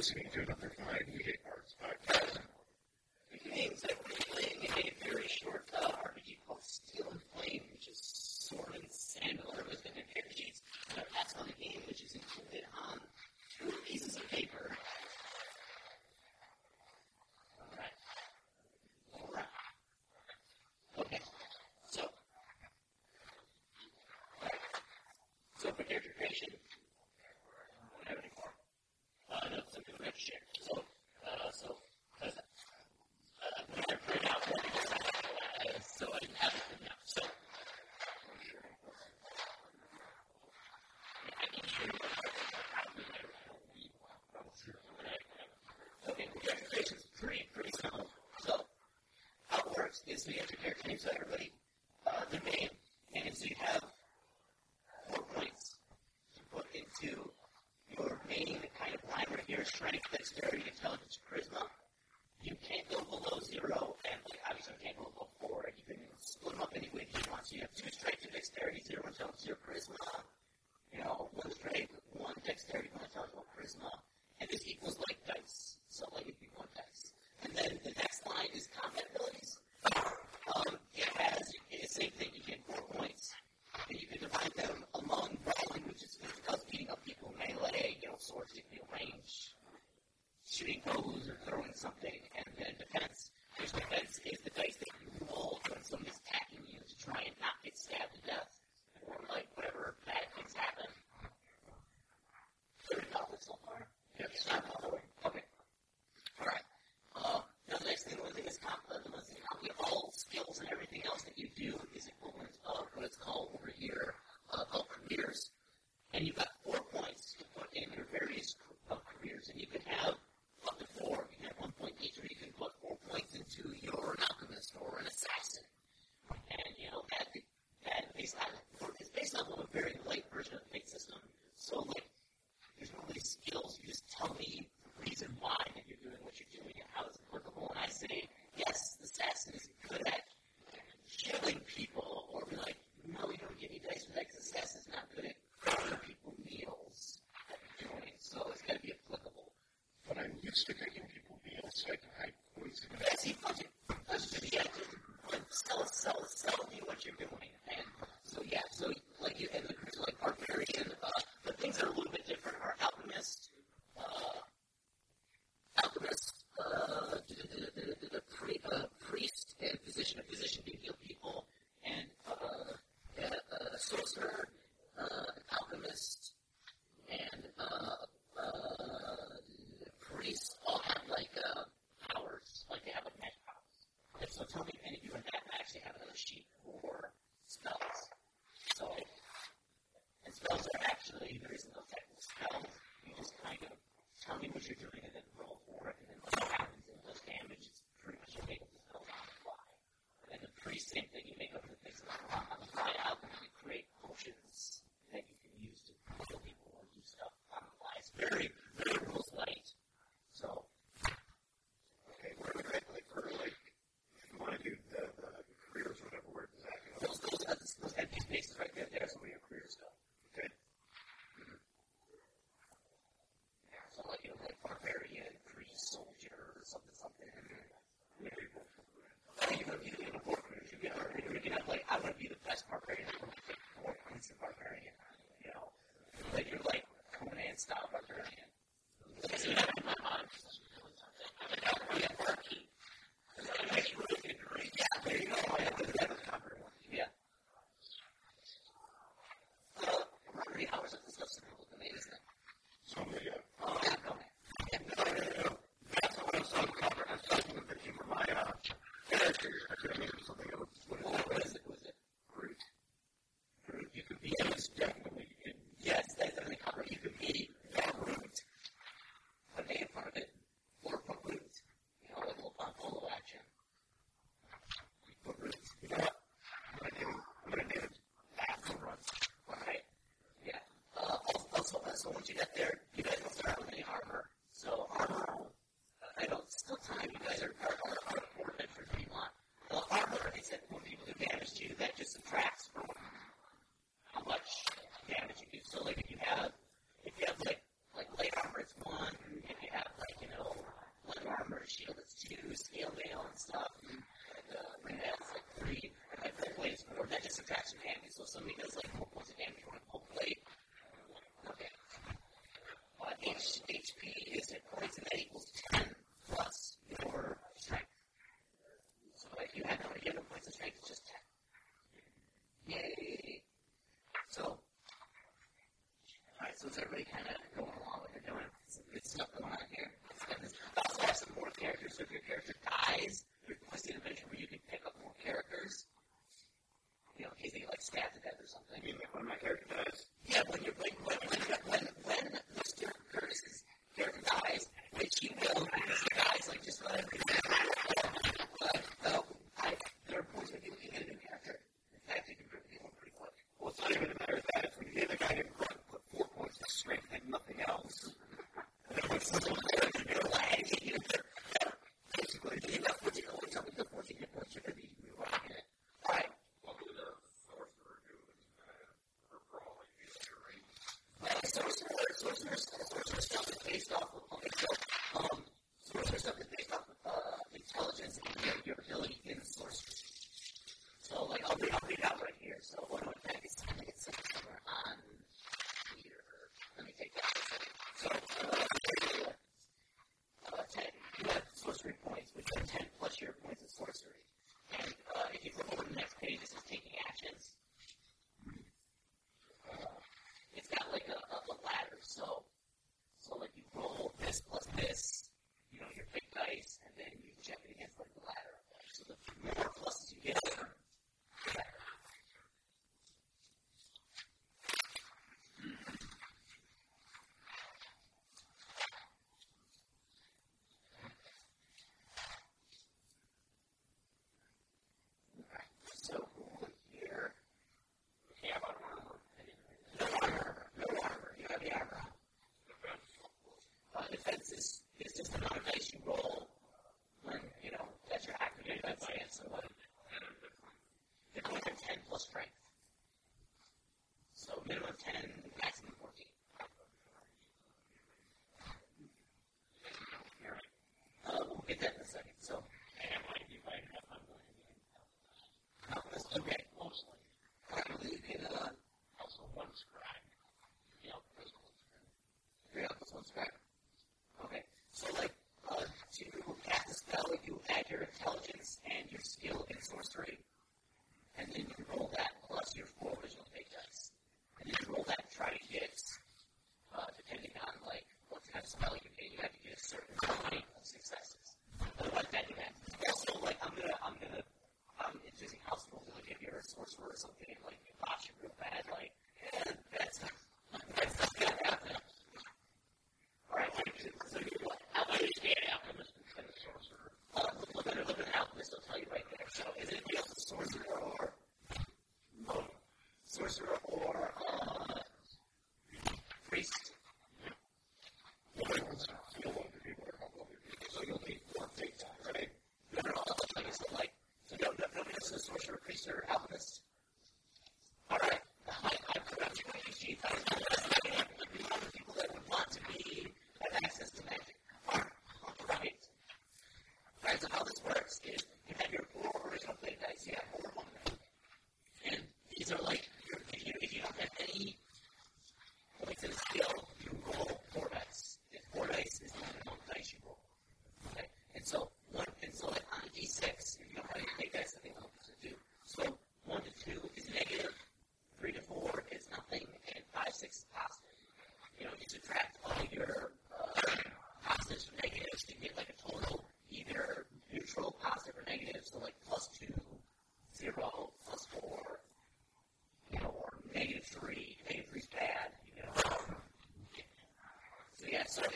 This week on another five unique cards podcast, it seems I'm playing a very short RPG called Steel and Flame, sort of similar within the pair sheets. So that's on the game, which is included. goes or throwing something, and survey kind of Big nice, and then you jump it against like the ladder. So the more pluses you get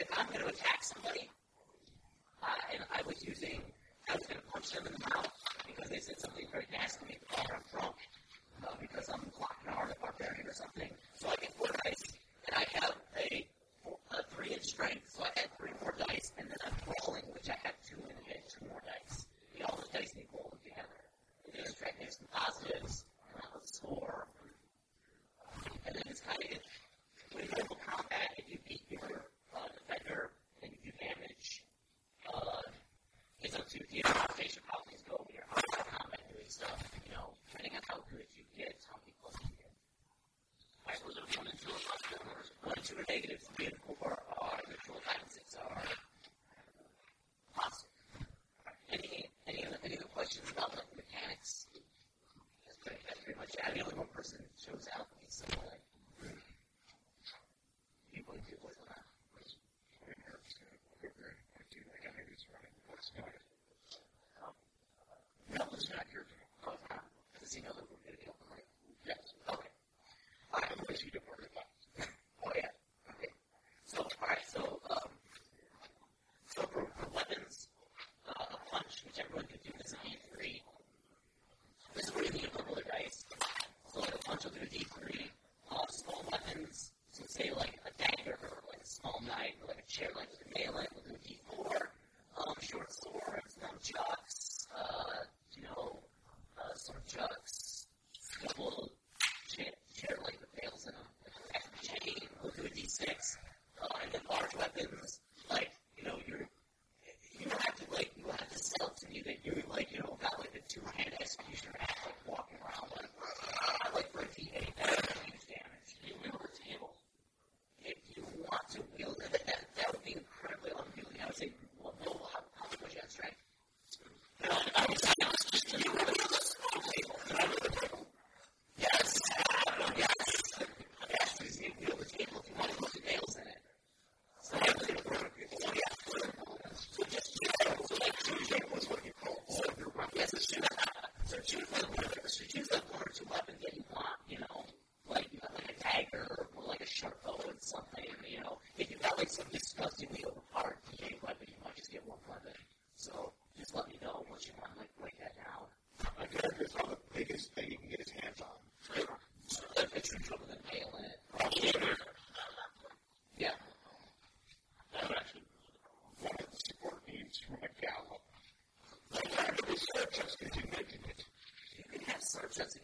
if I'm going to attack somebody, it,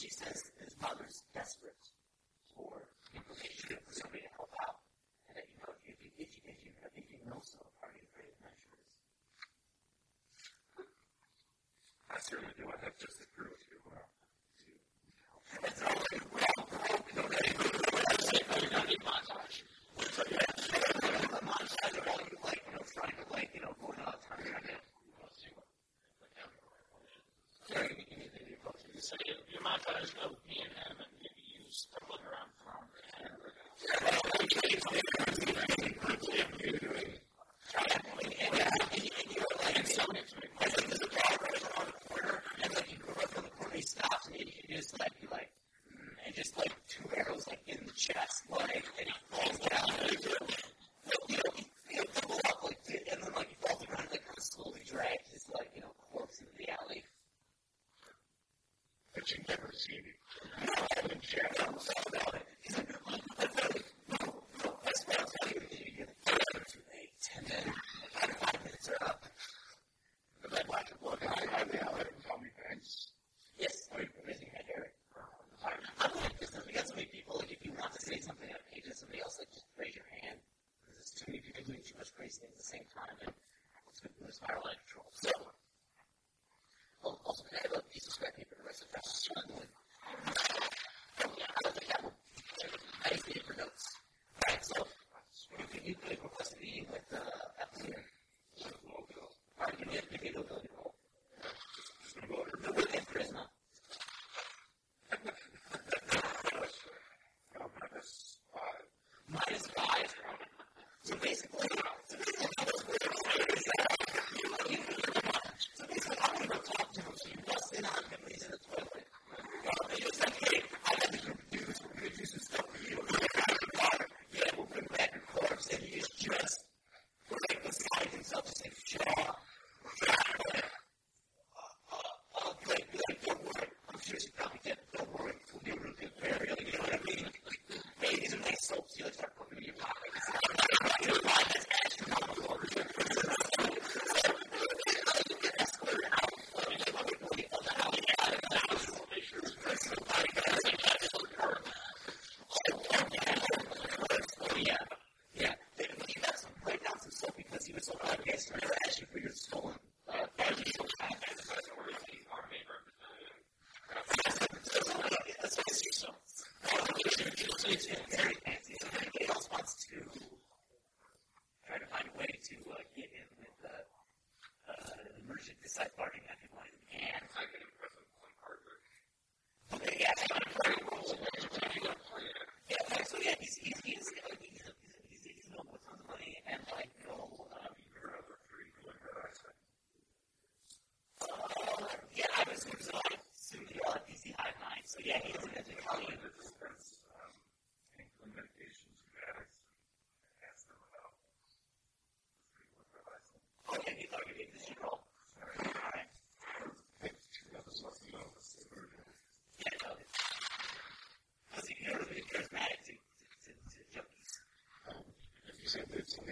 Jesus. says Basically. it's very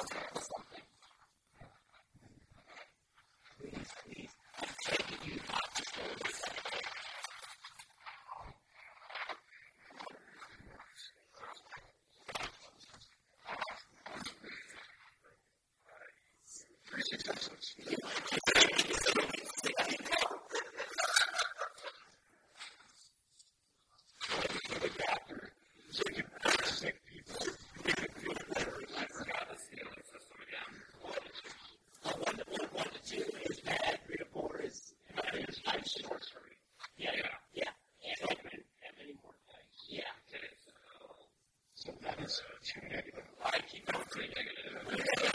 Okay. Six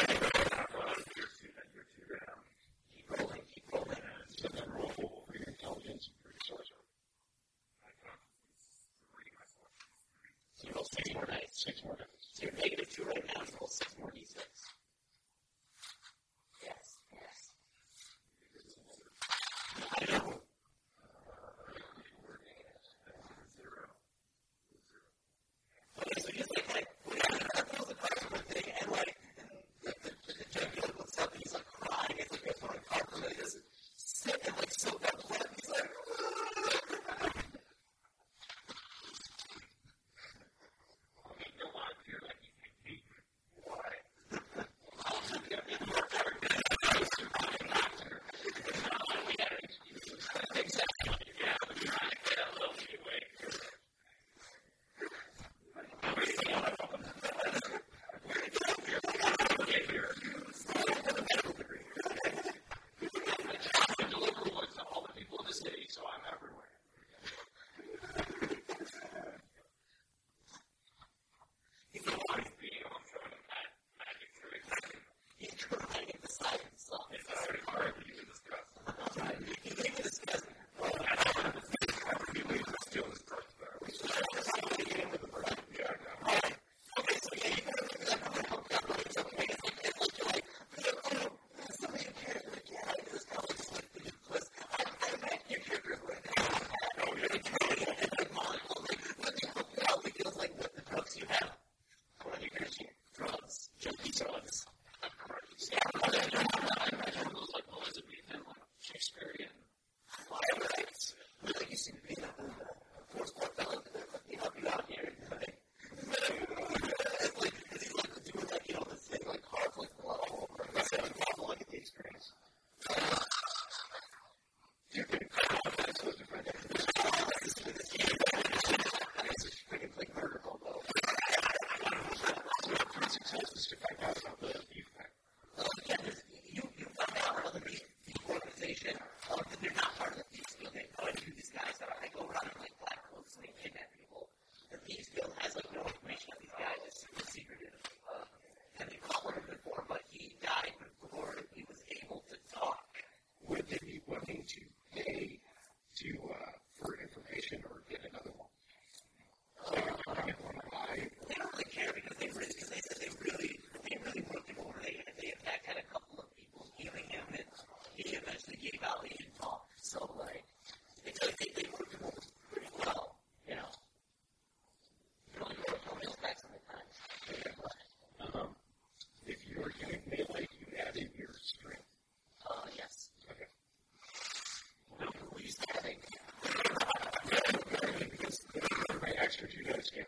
Yeah.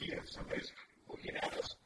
see if somebody's looking at us.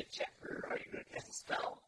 a checker? Are you going to cast a spell?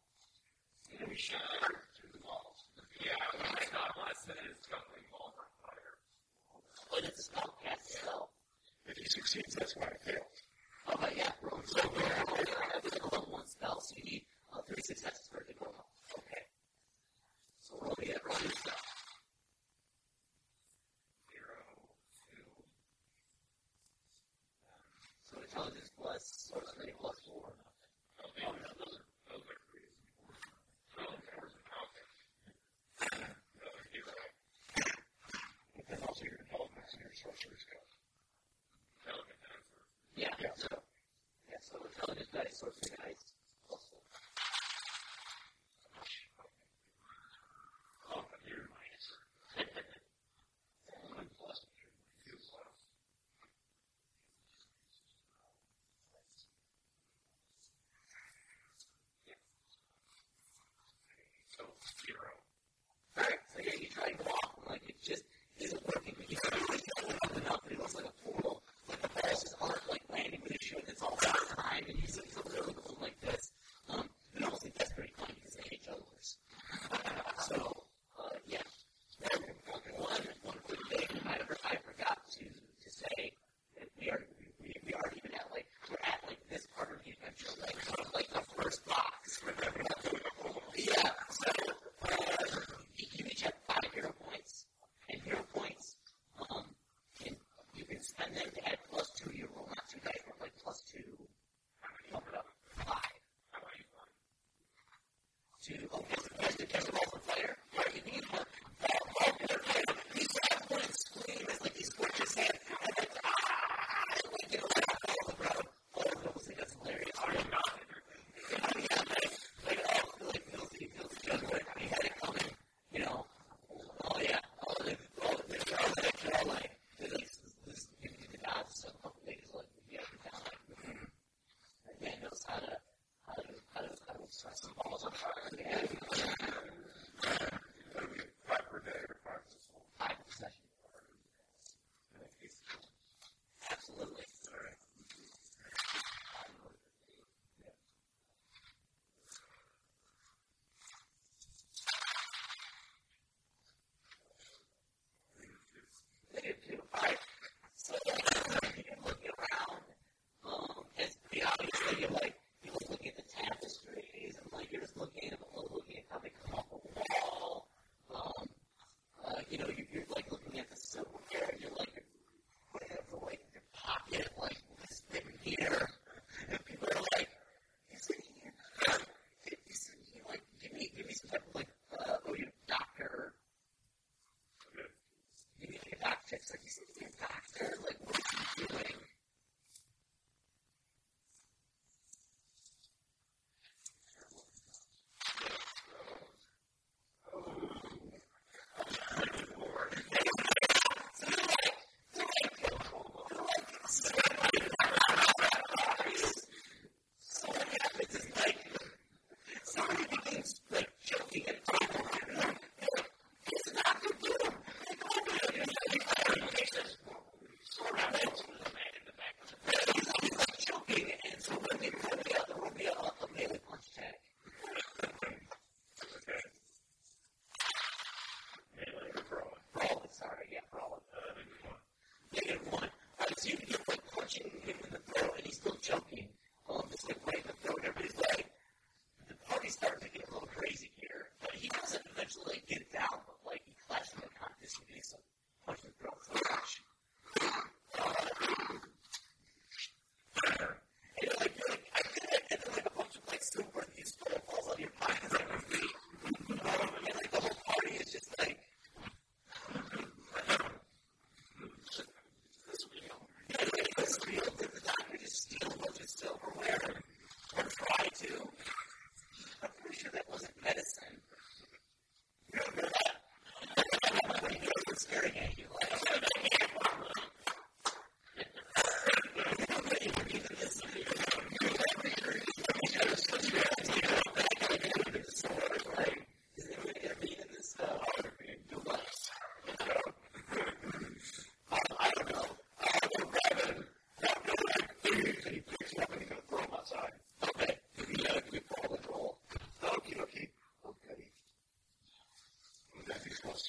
also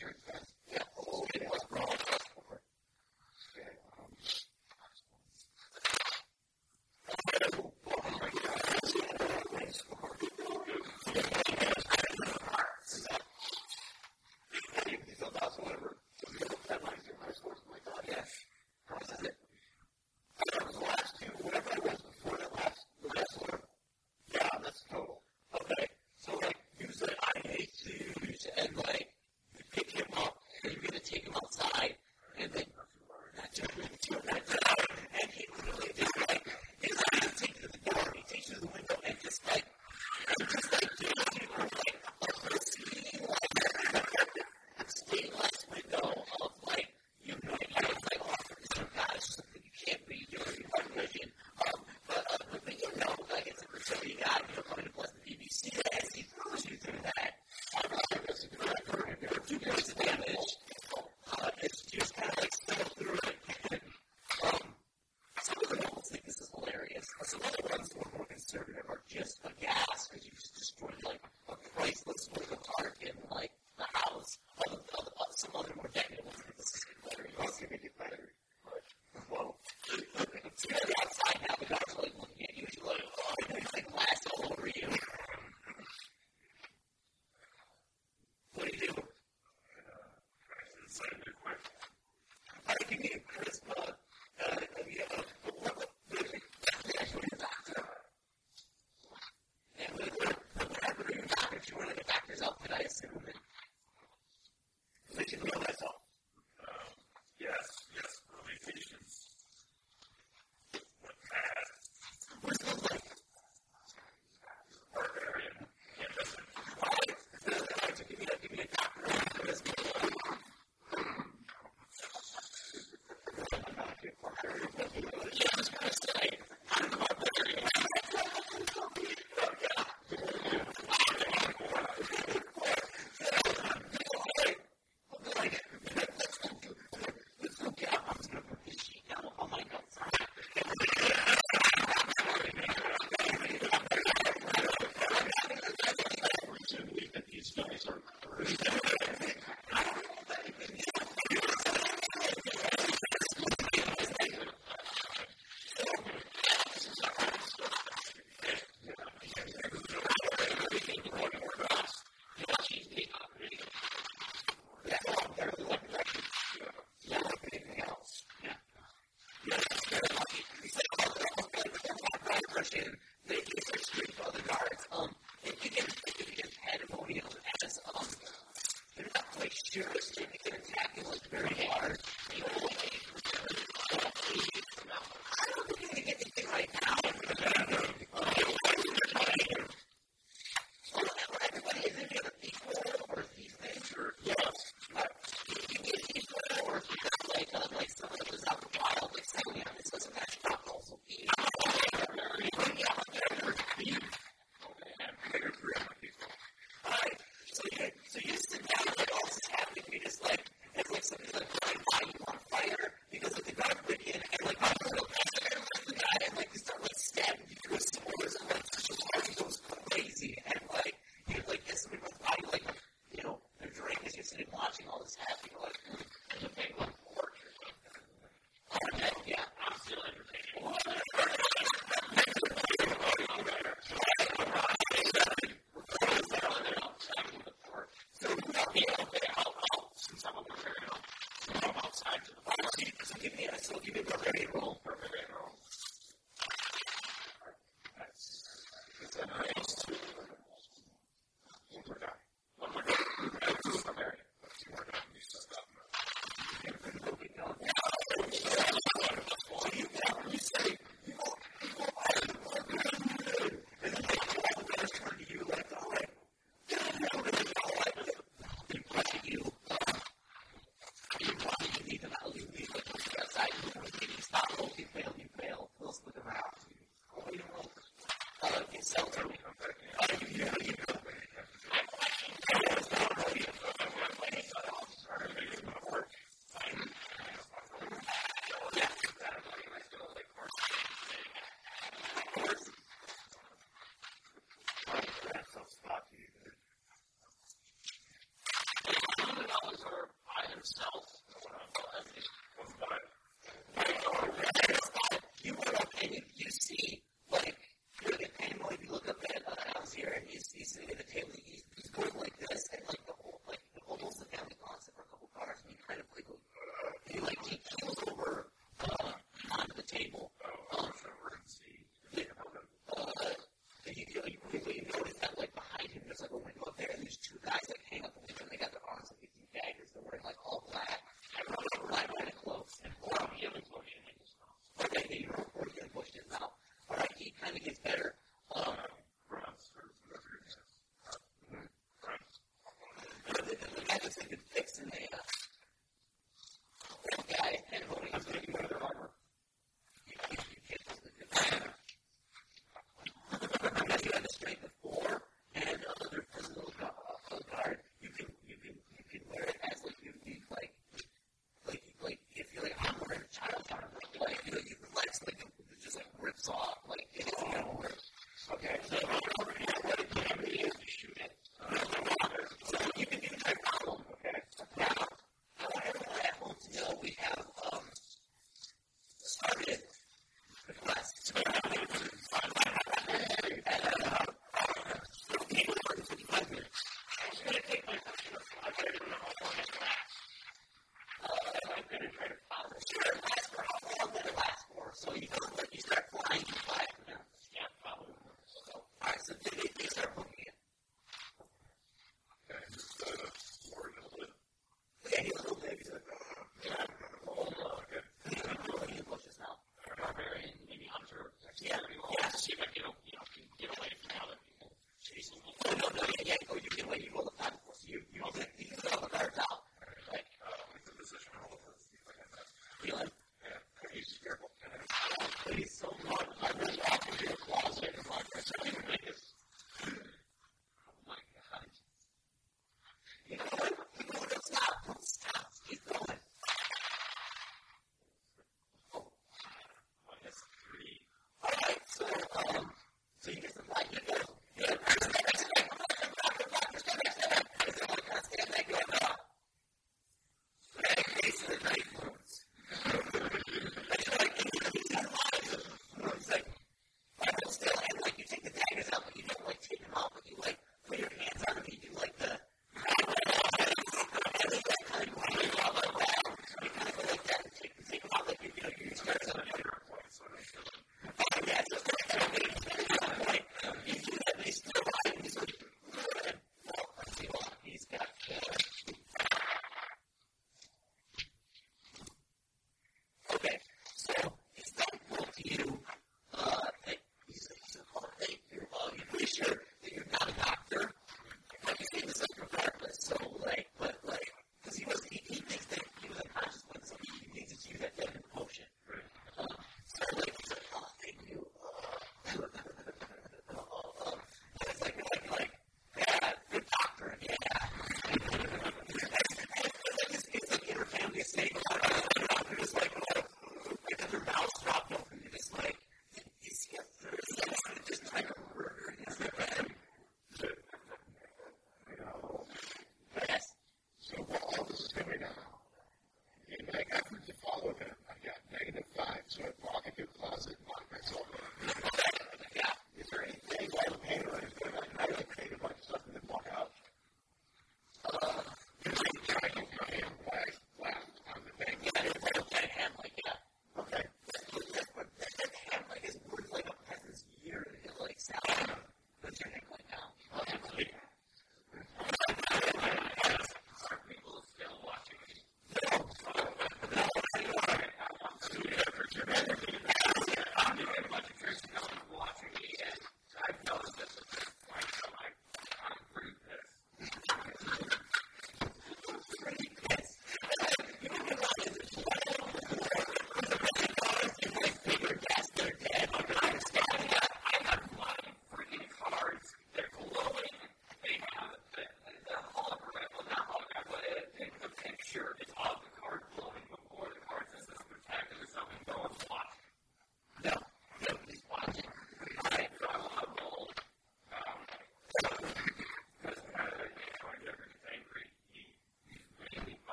your adventure.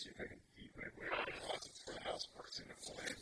see if I can eat my way out of the closet for a house person to play.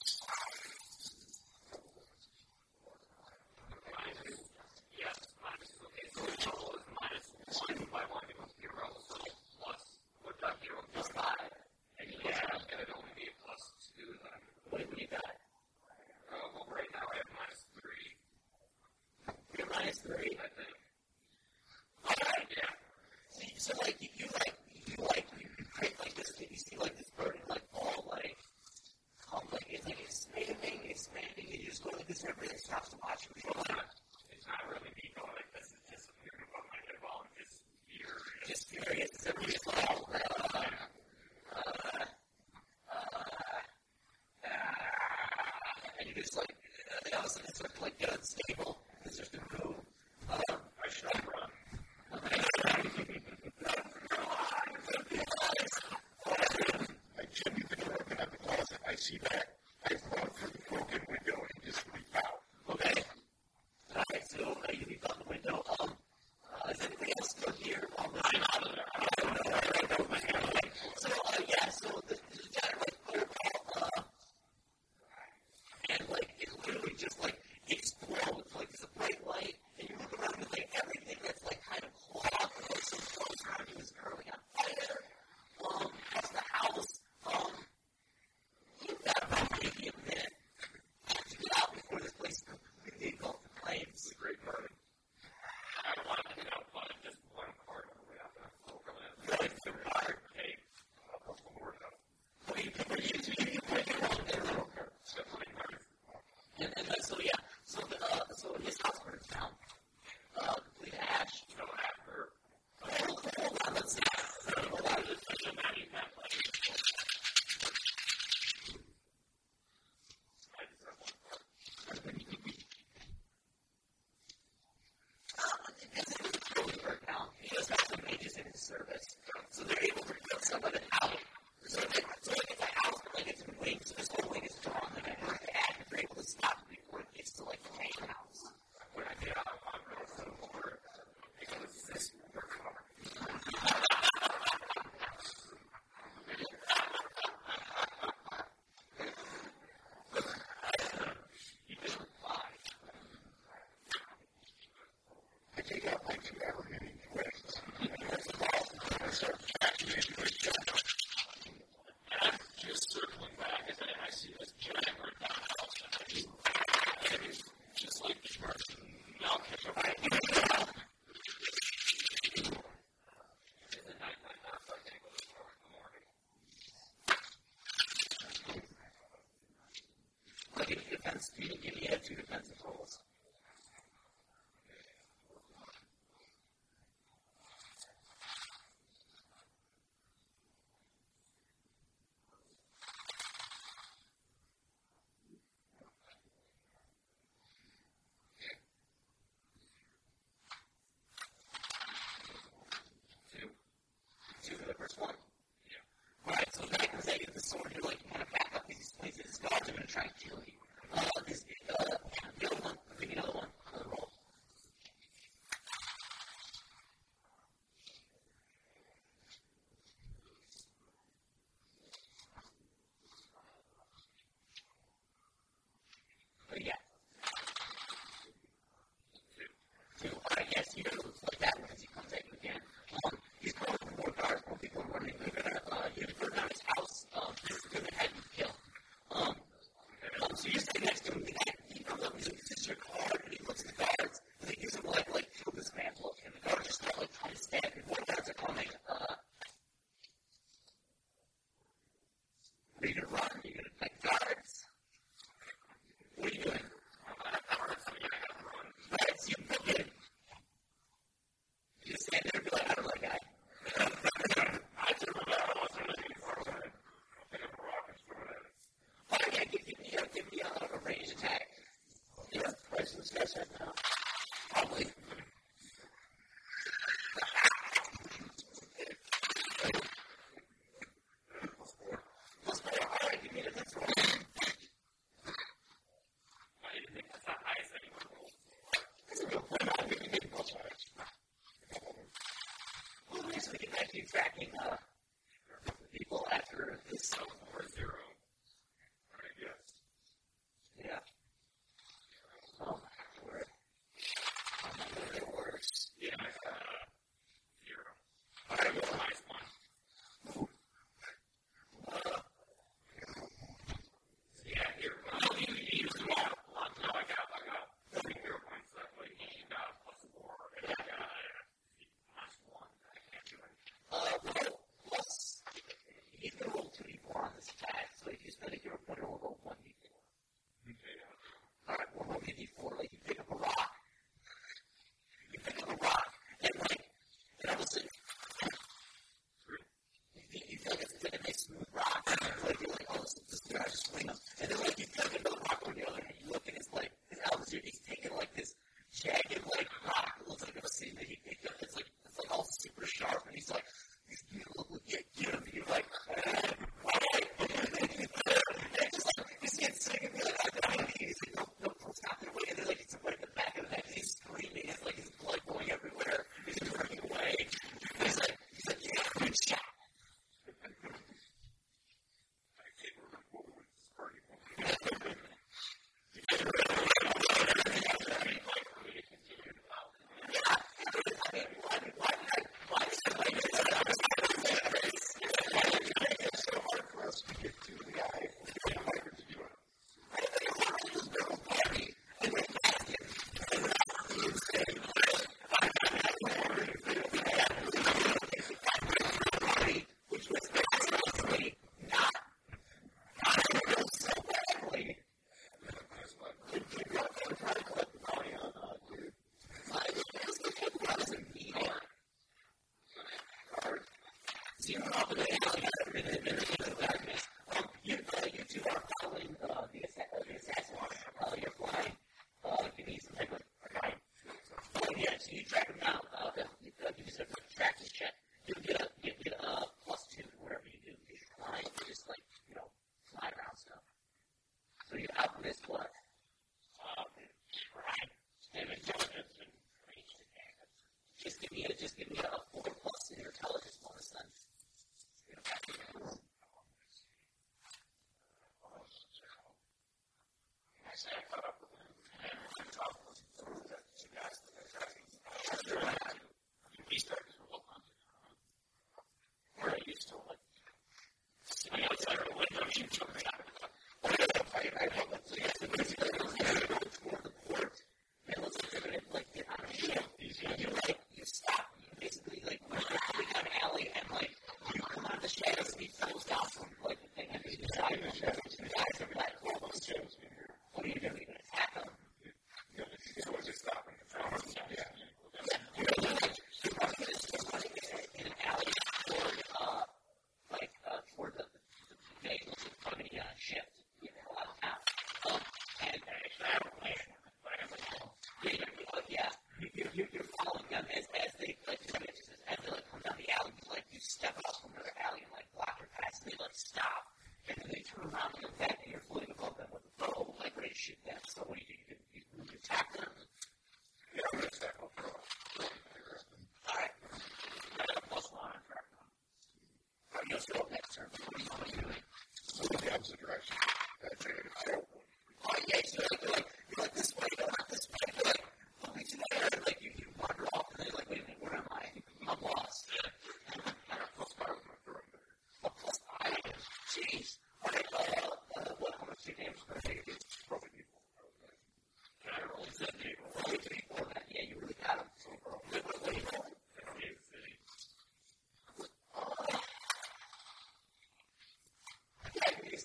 like God's name. Going to try and kill you. over there.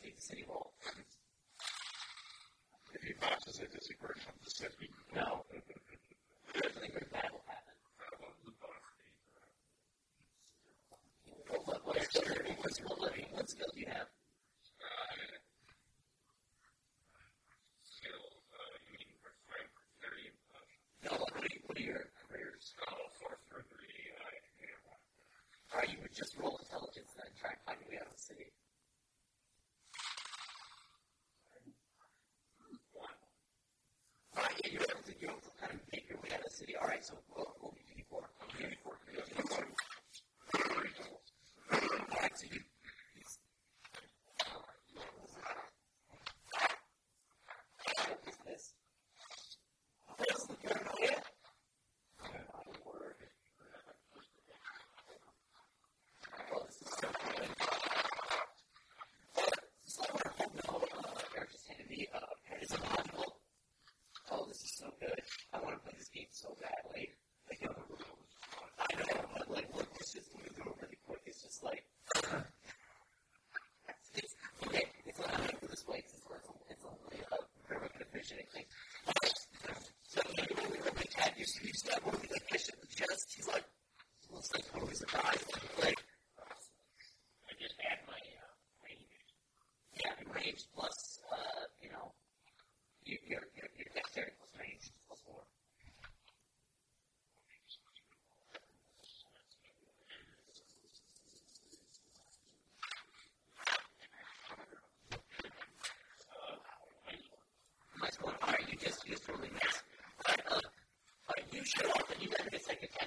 State City Hall. if he passes it, is he burning up the city? No. need so badly.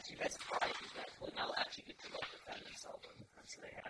actually, that's probably that will now actually get to know the family seldom. So they have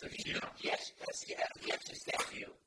to you. Yes, yes, yes, yes, yes, yes, yes, yes,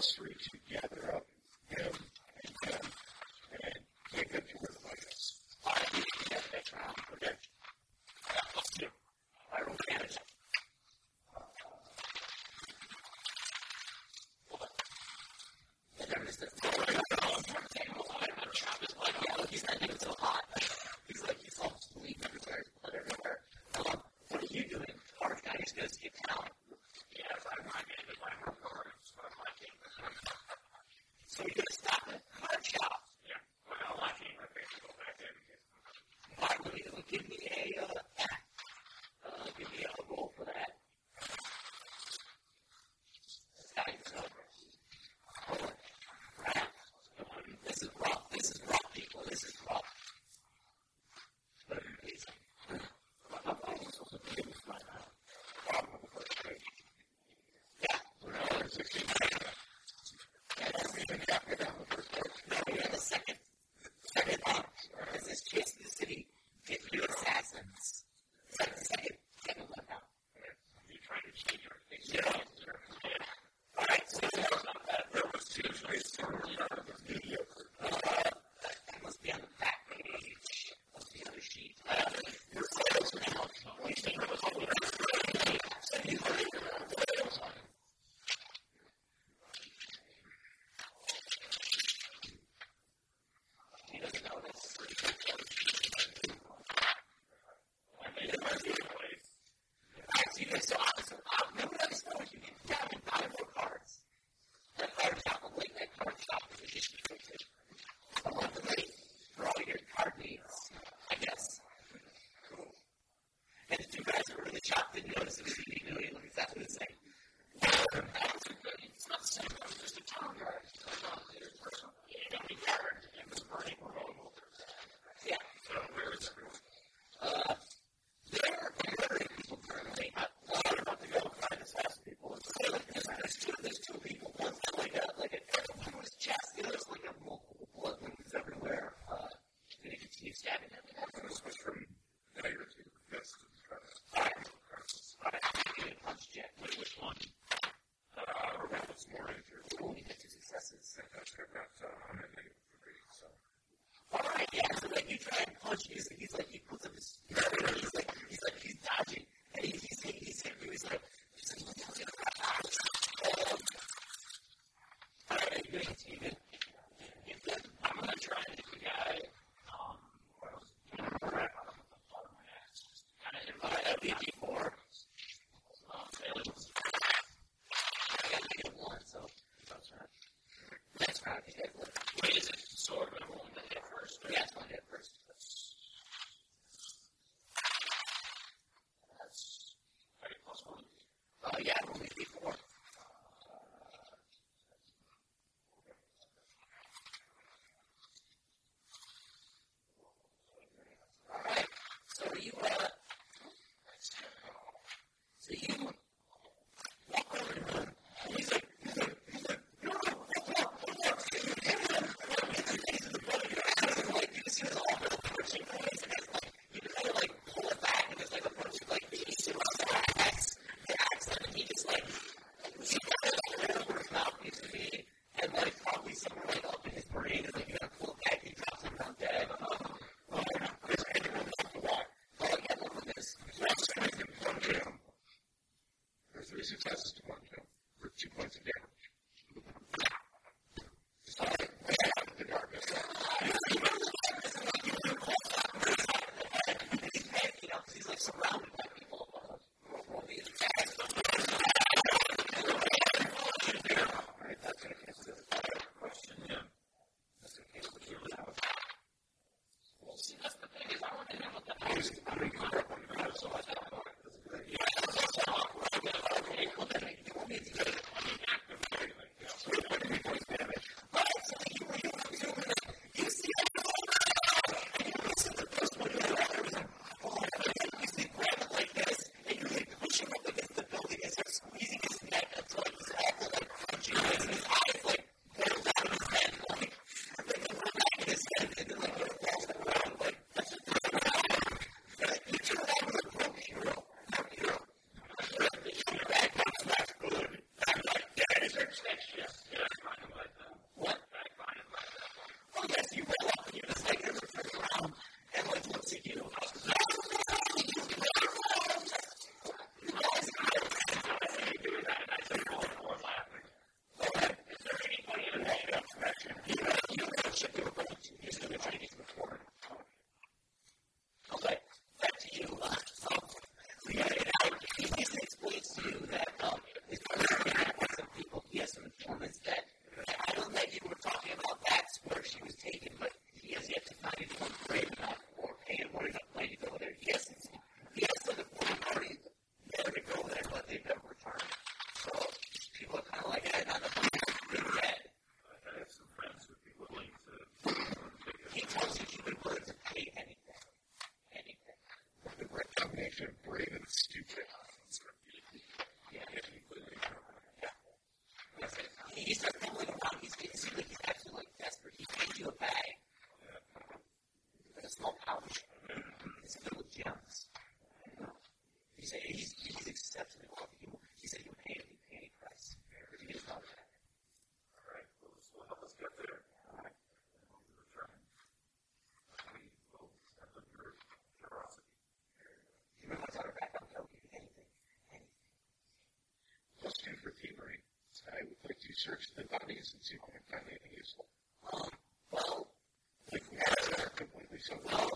Is it sort of one that research the bunnies and see if I can find anything useful. Um, well, like, NASA completely so well.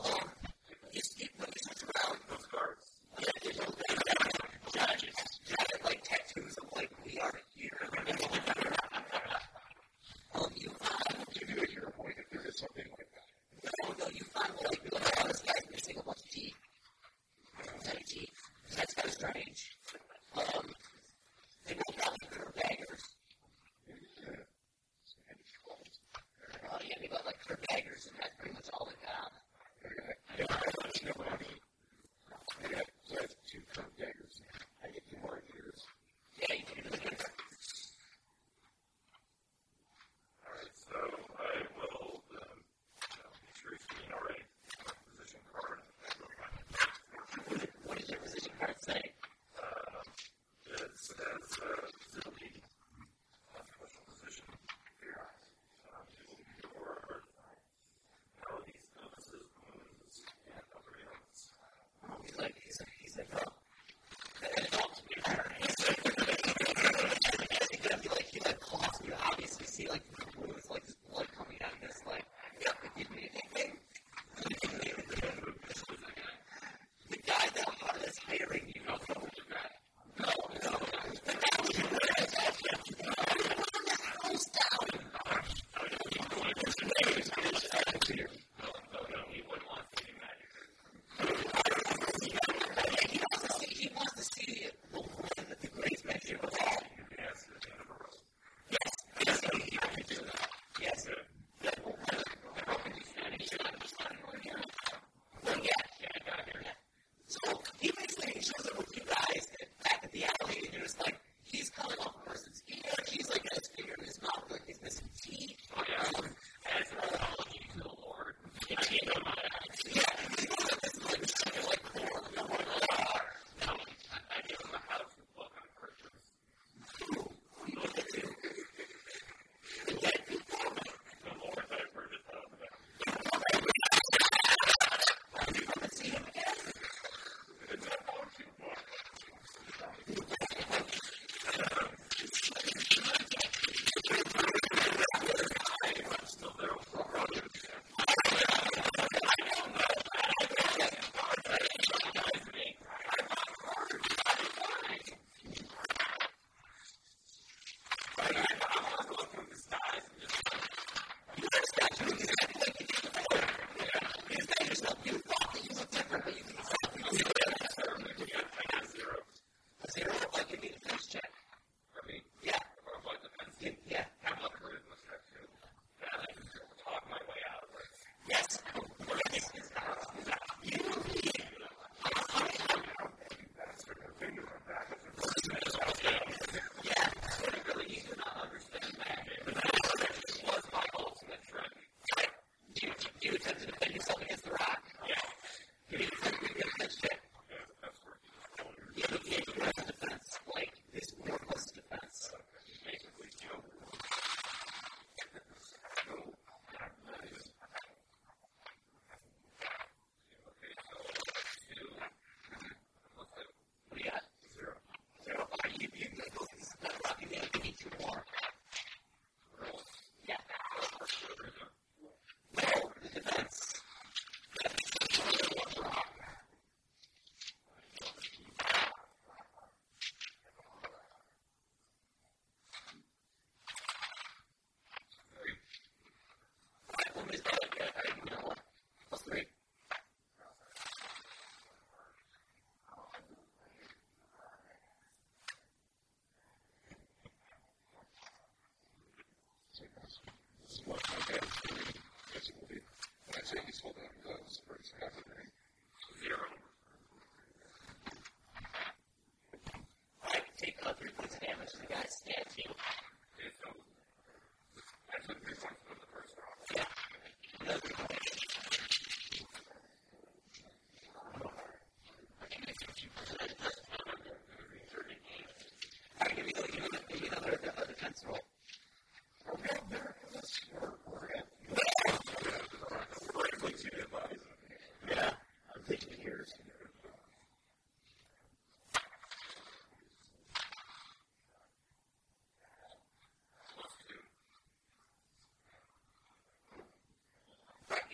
This is what I have to do. That's what I say. He's holding up gloves for his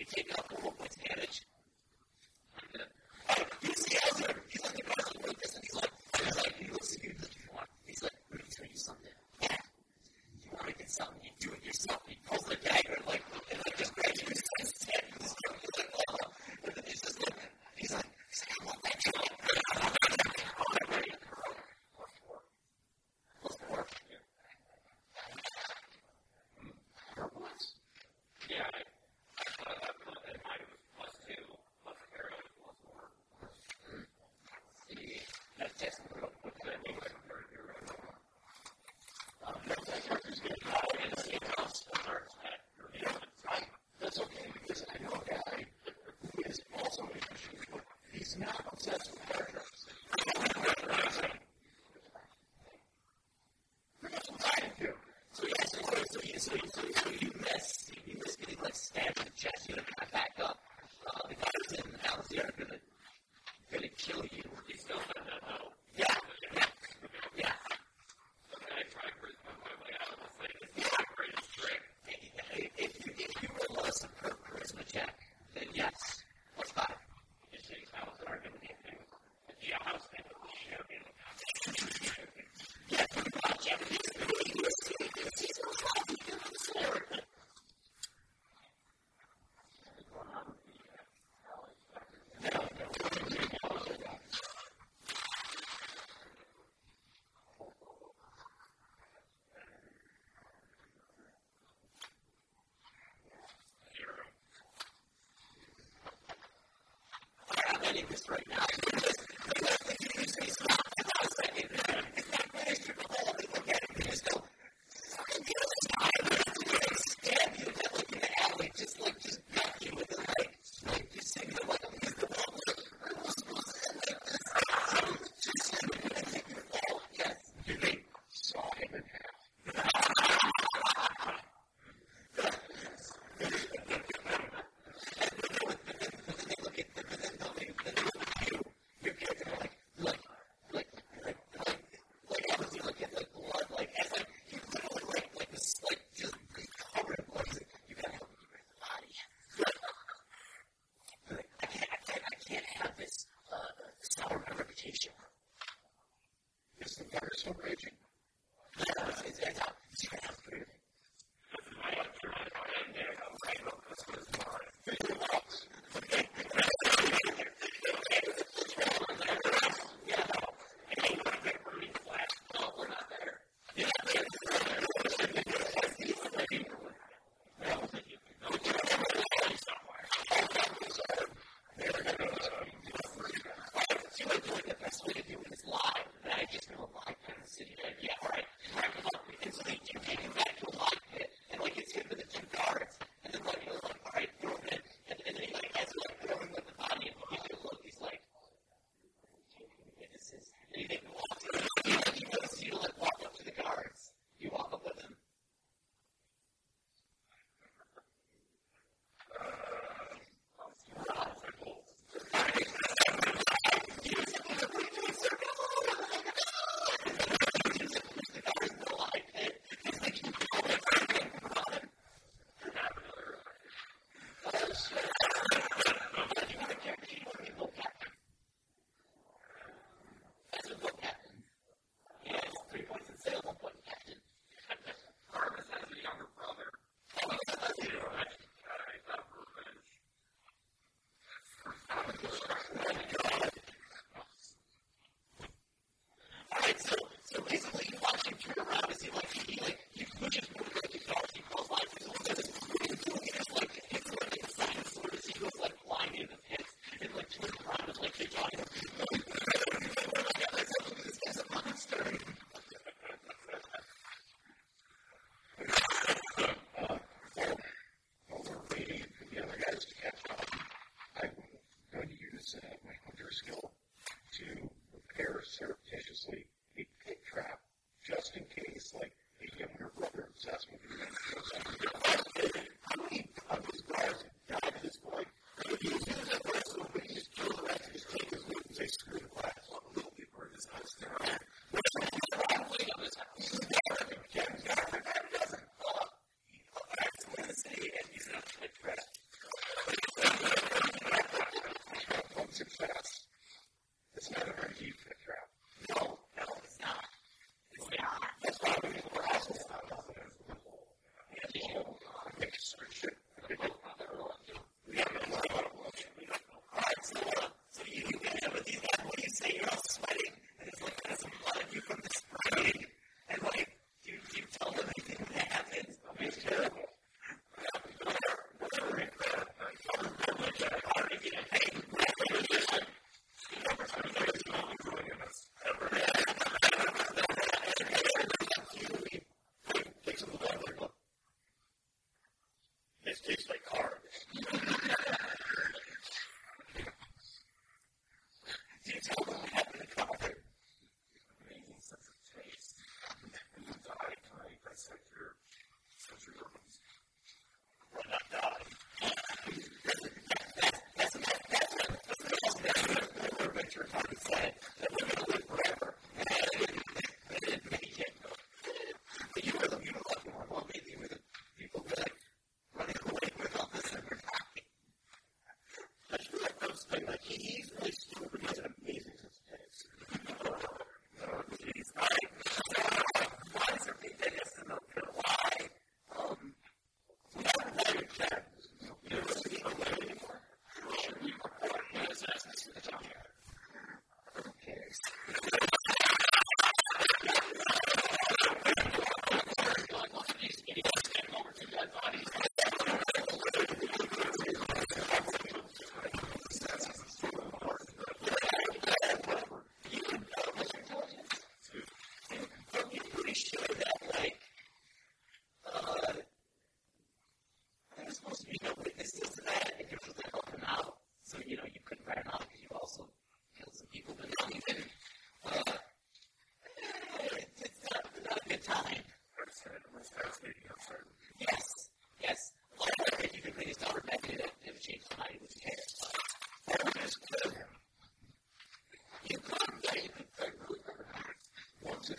this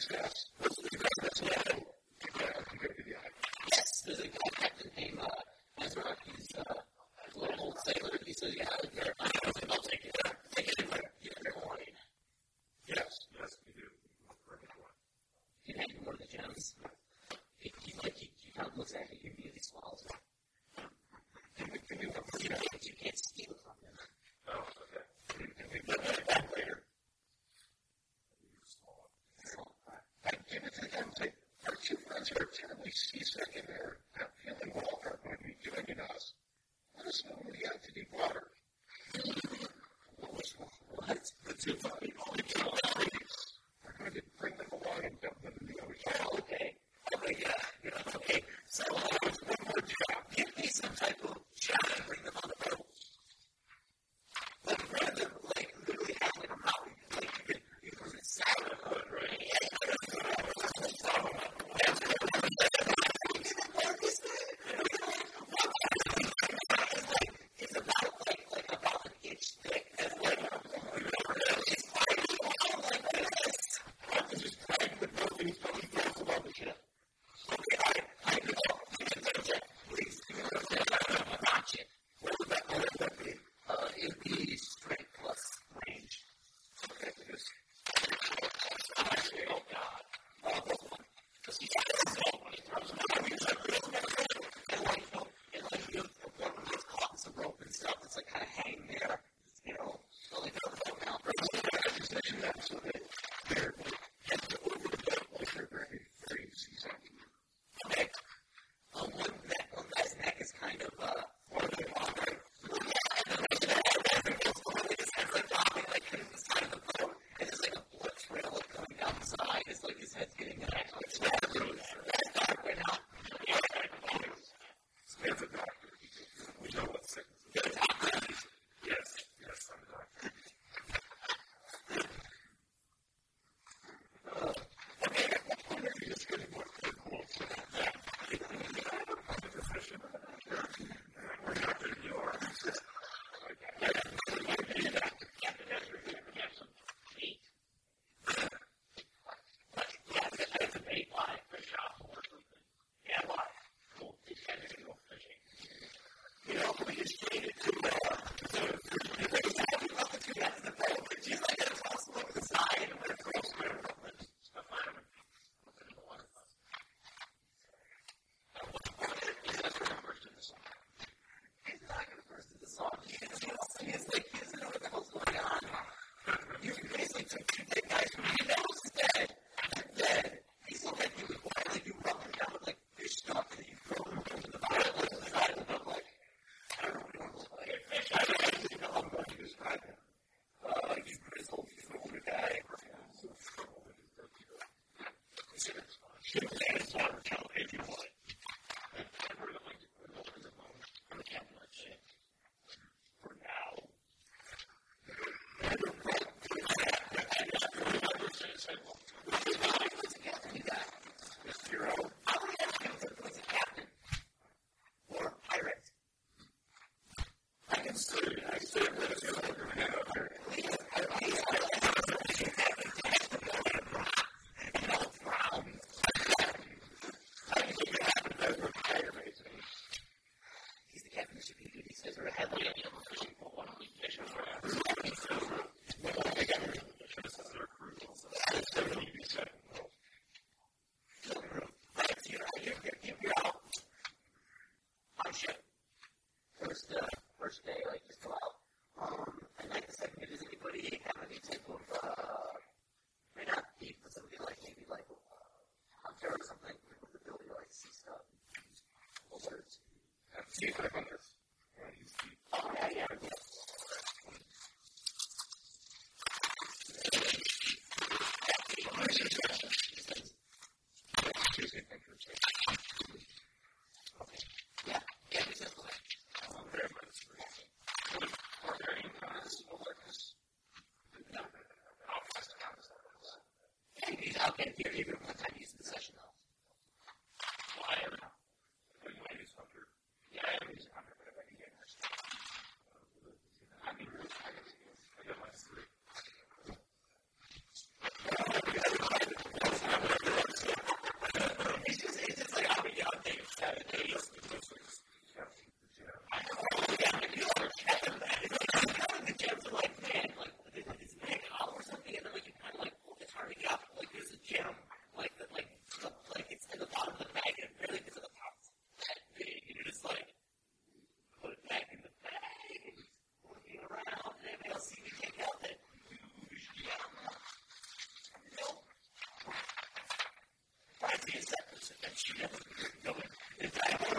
you should and give you the is that is that you never go in. It's, I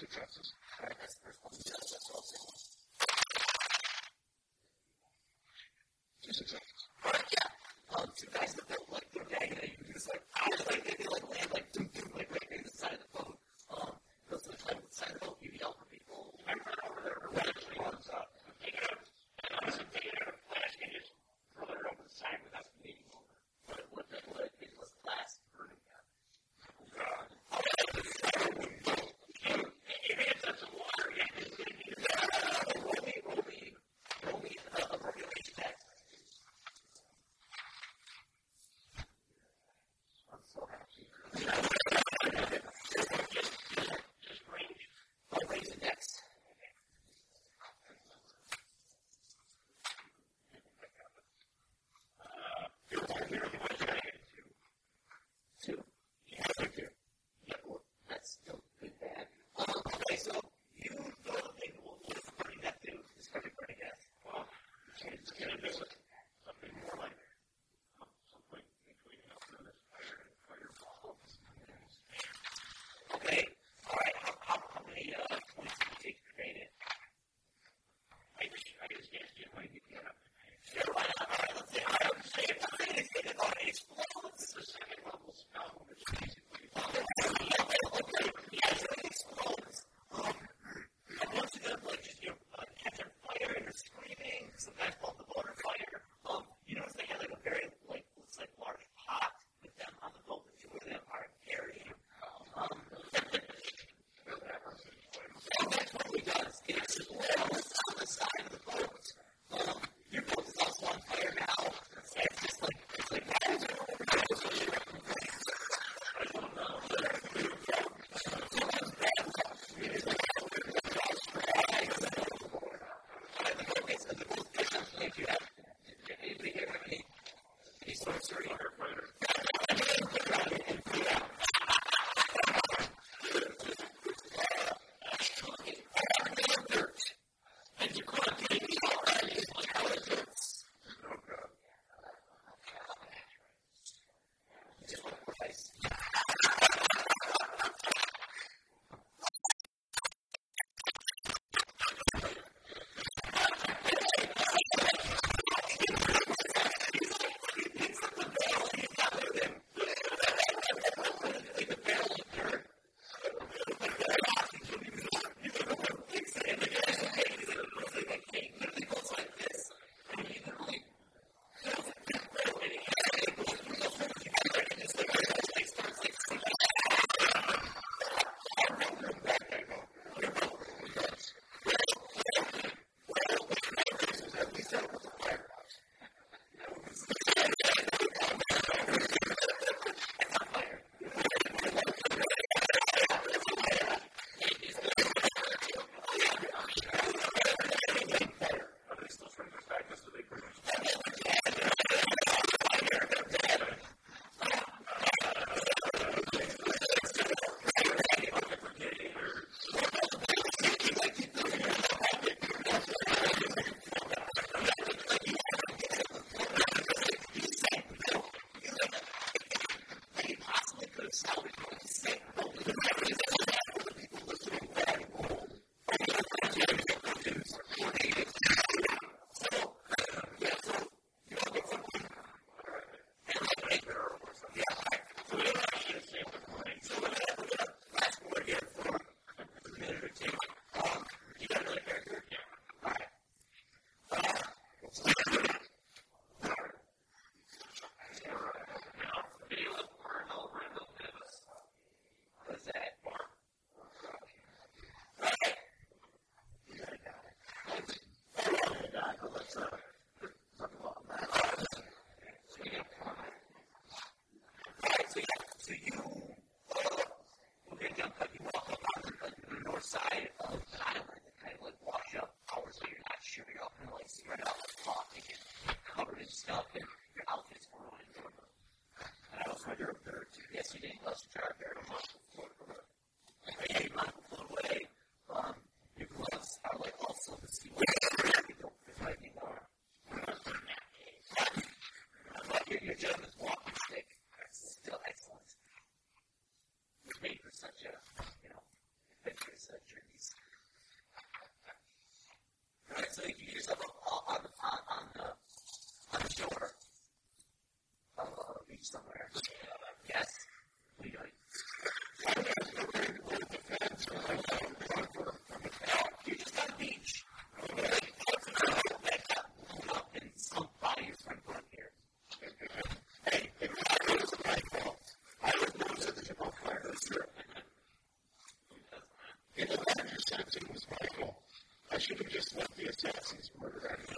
successes. Right? should have just let the assassins murder.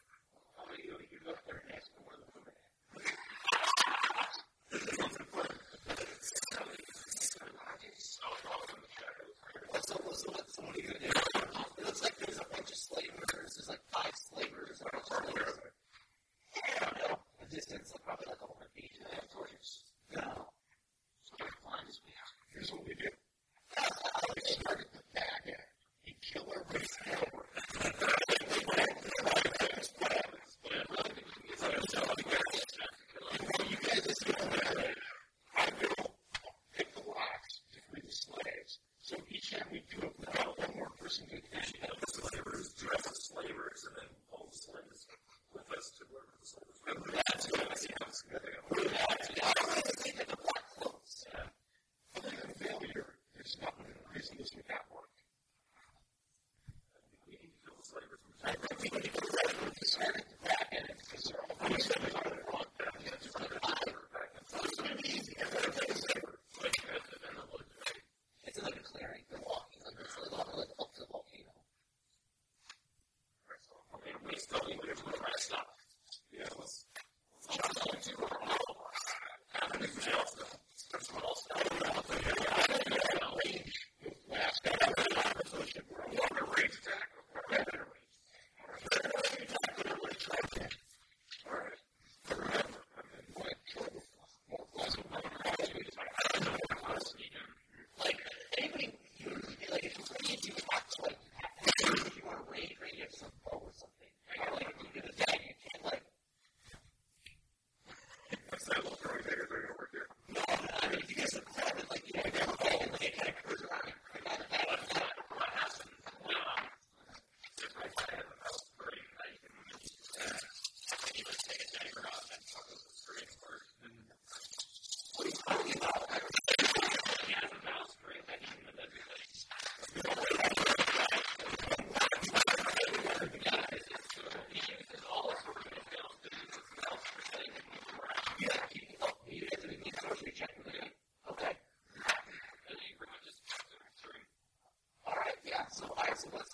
So I said, let's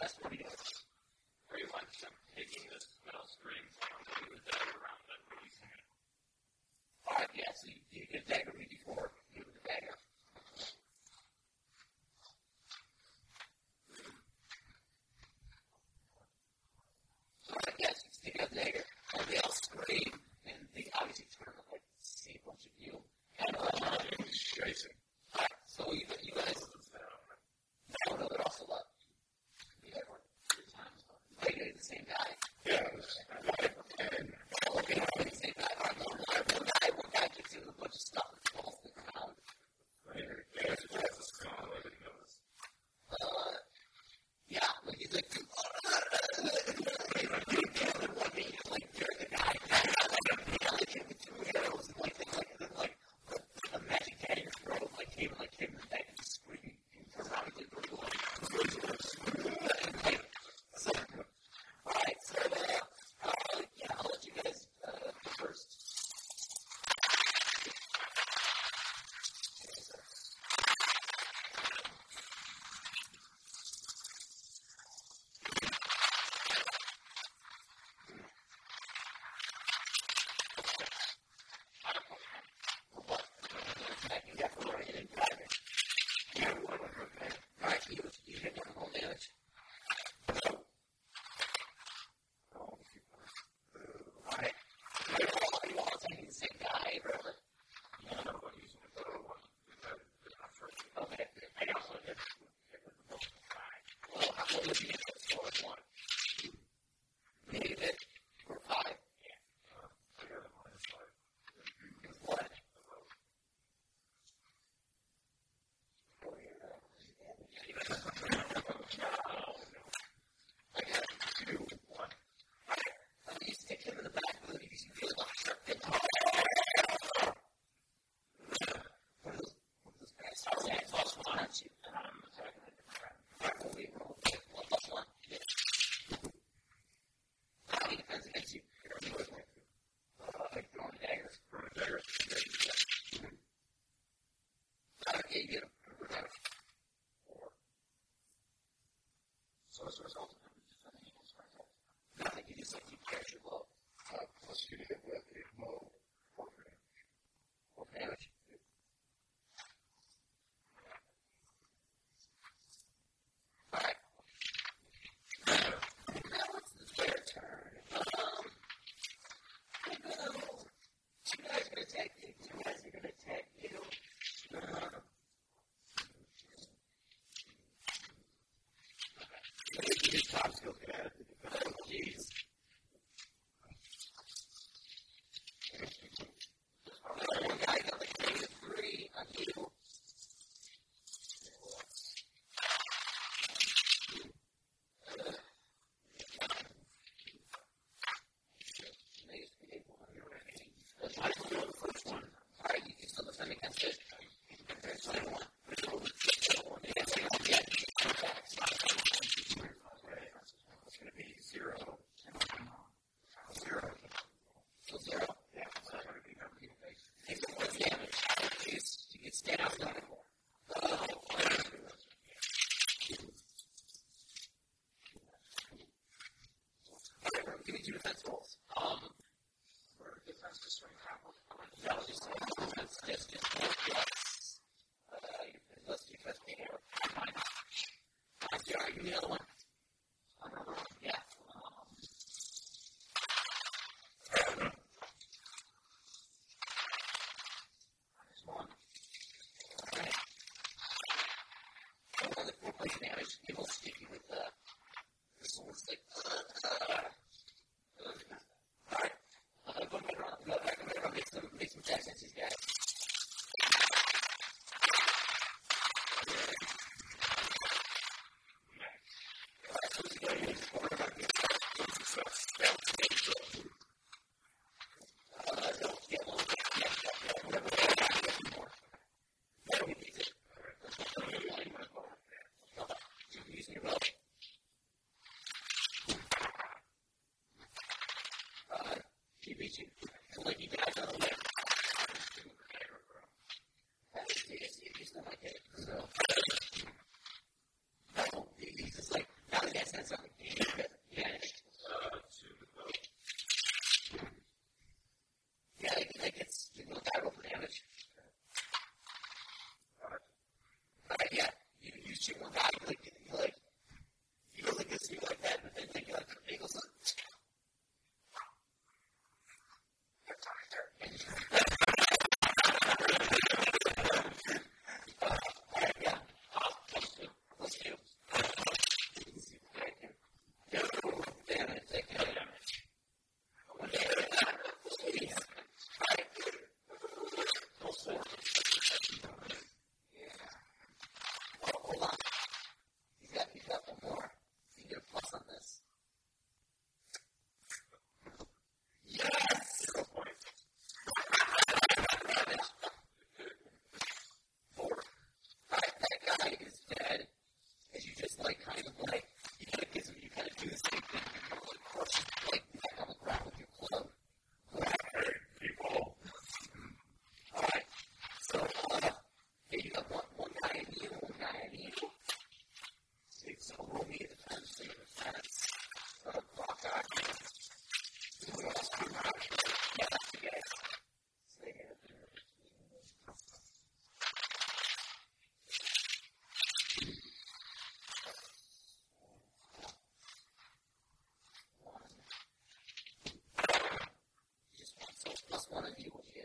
That's what he does. 的学校。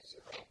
zero.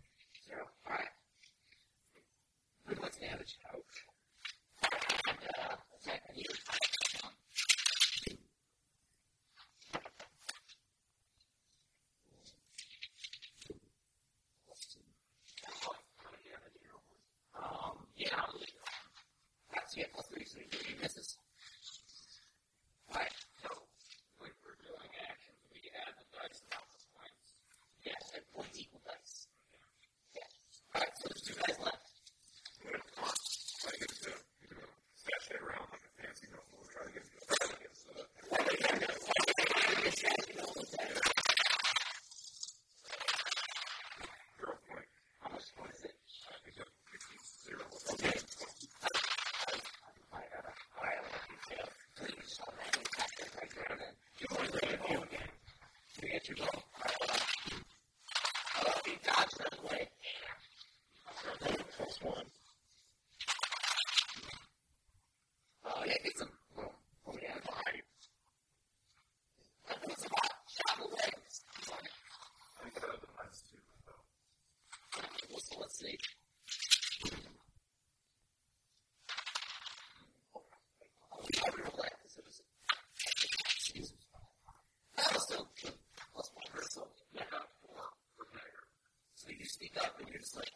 Yeah, you're just before.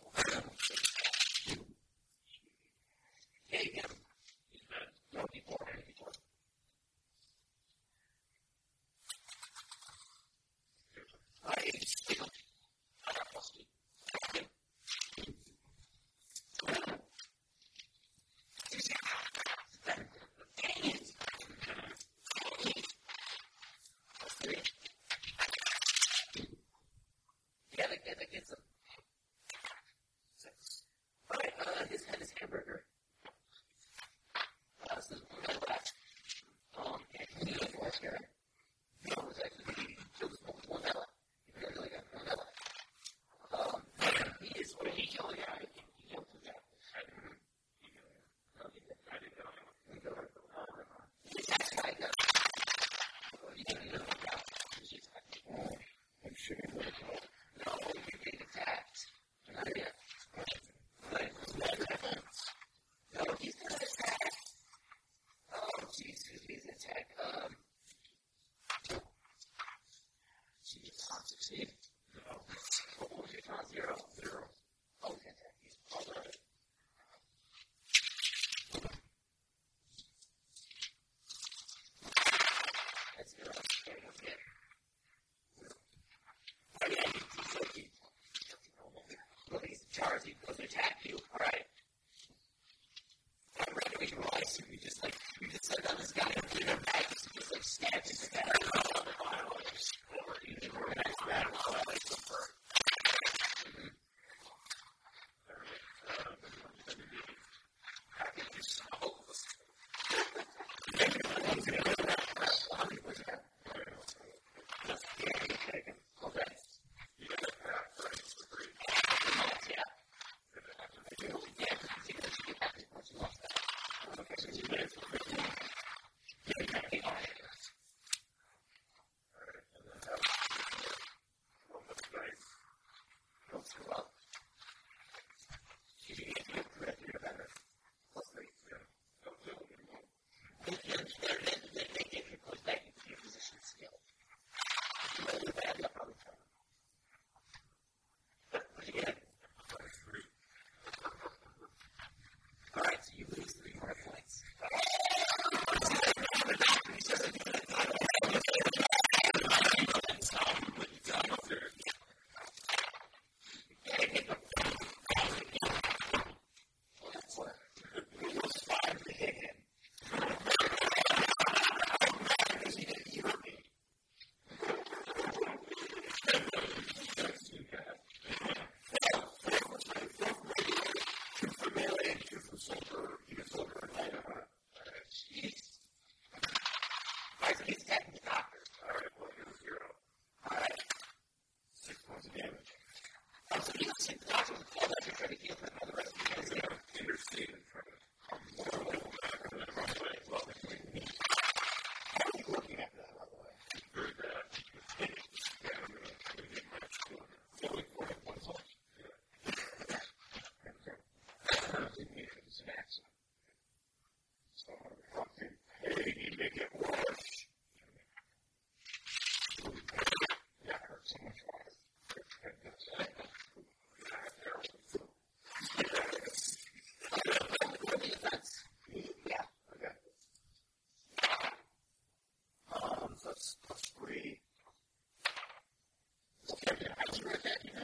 Okay.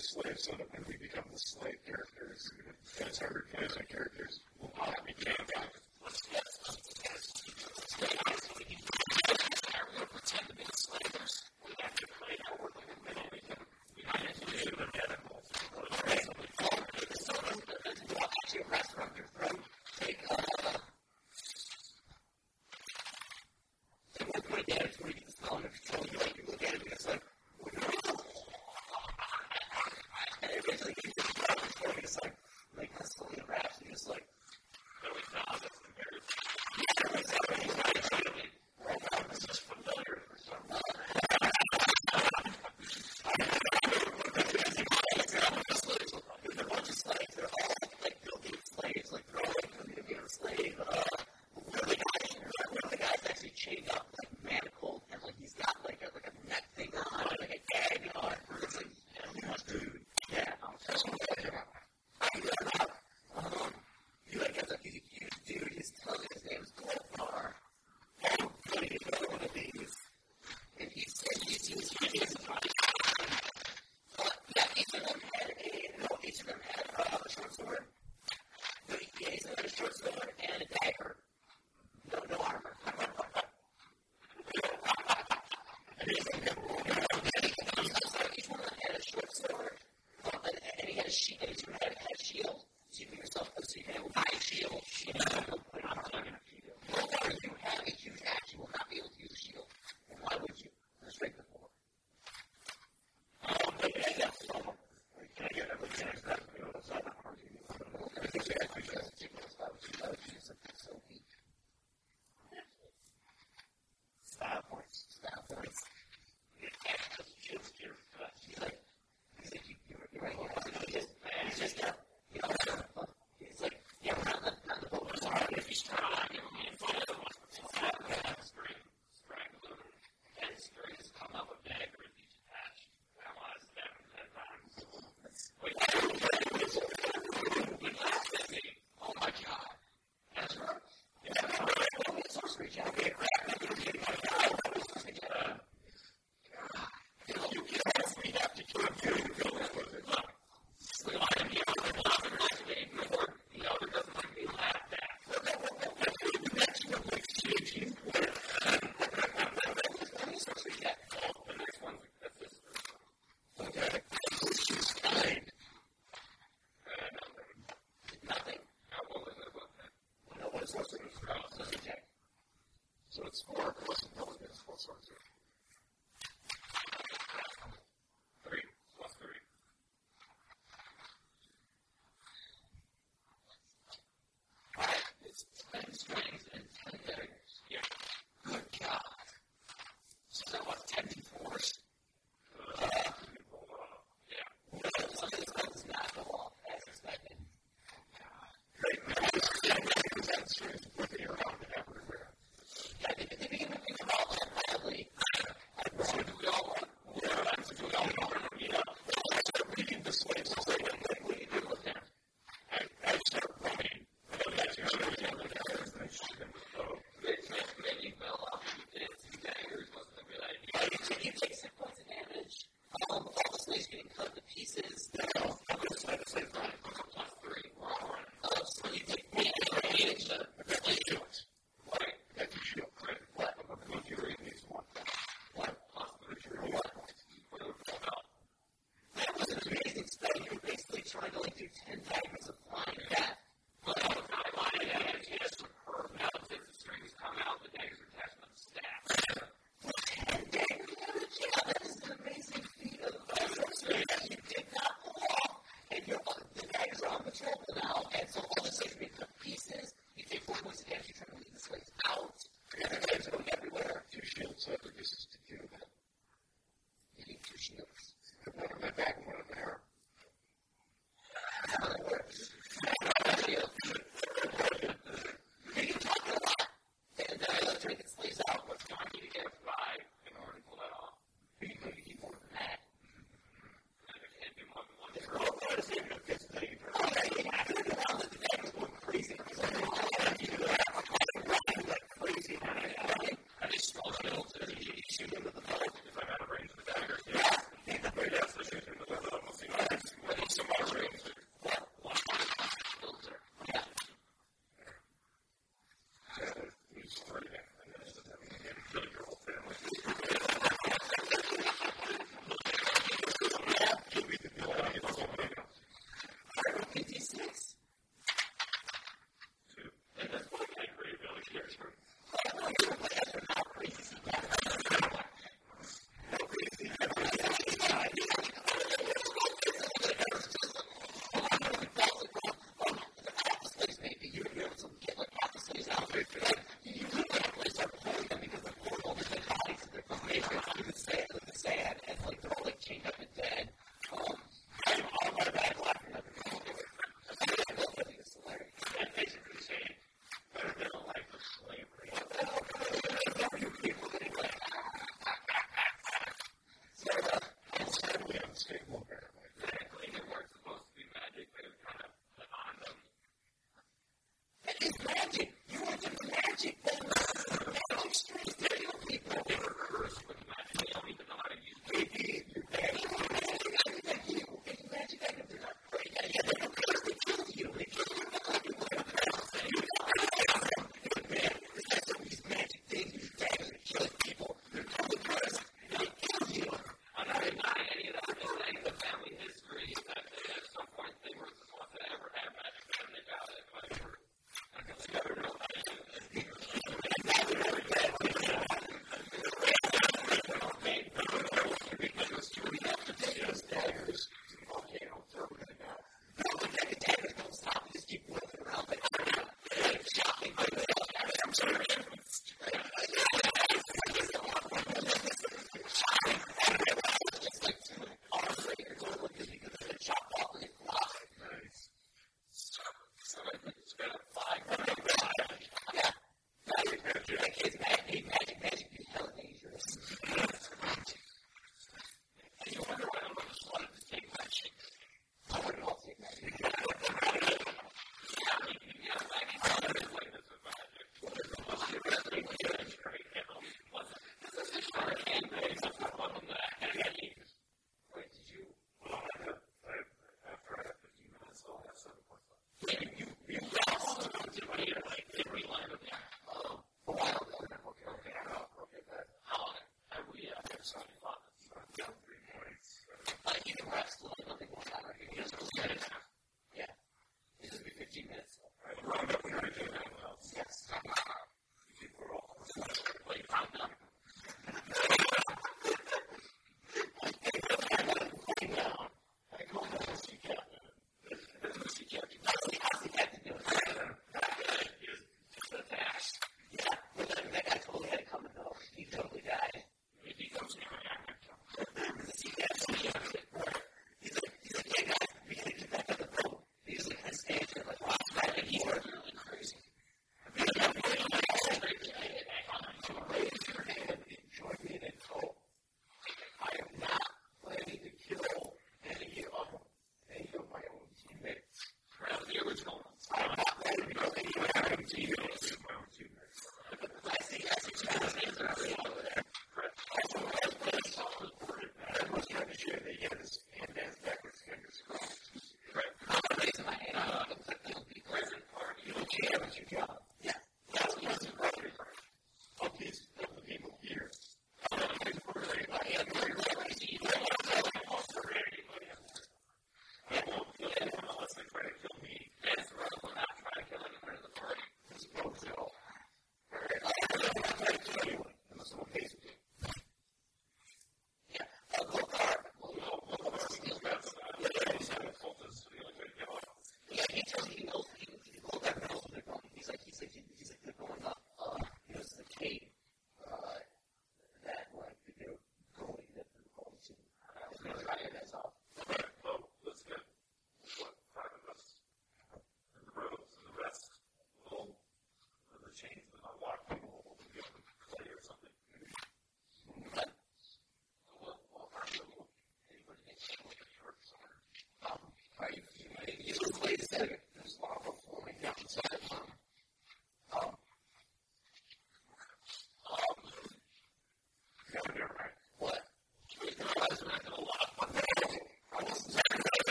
the slave so that when we become the slave characters, that's as a character.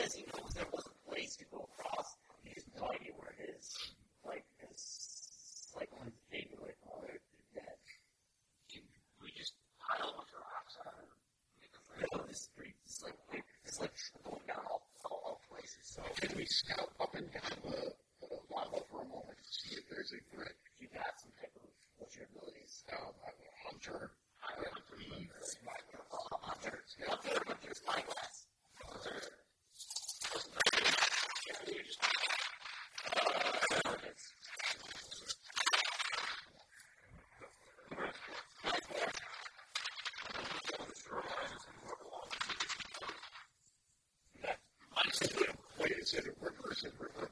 Says he knows there was a place to go across. He has no idea where it is. Like his like when his baby like mother did that. We just pile a bunch of rocks on it. No, this is pretty. It's like weird. It's like going down all, all, all places. So Can we scout up and down the, the lava for a moment to see if there's a grid? if you got some type of what's your abilities? Um, I'm a hunter. I have to be Uh, hunter, hunter, hunter, spyglass. Wait, is it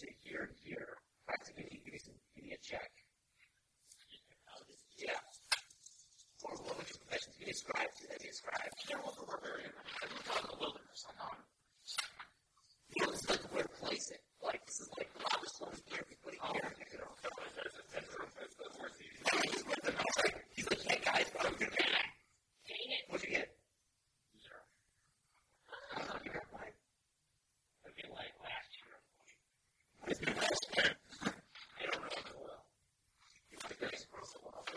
Say here and here. All right, so give me, give me some, give me a check. Yeah. Or what would your professions be described to as a scribe? You're a barbarian. I'm talking the wilderness. I'm not. You know, it's like where to place it. Like, this is like the lava flowing here, we put it here. You know, he's with them. He's like, he's like, hey guys, what are we gonna do? Dang it. What'd you get? Zero. I don't know, you got mine. I feel like last year. It's been last year. I don't know so well. You might be across the lava.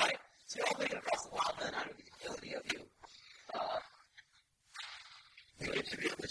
Alright, so you're all making across the lava, and I don't get the ability of you. Uh, We get to the other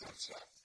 presence of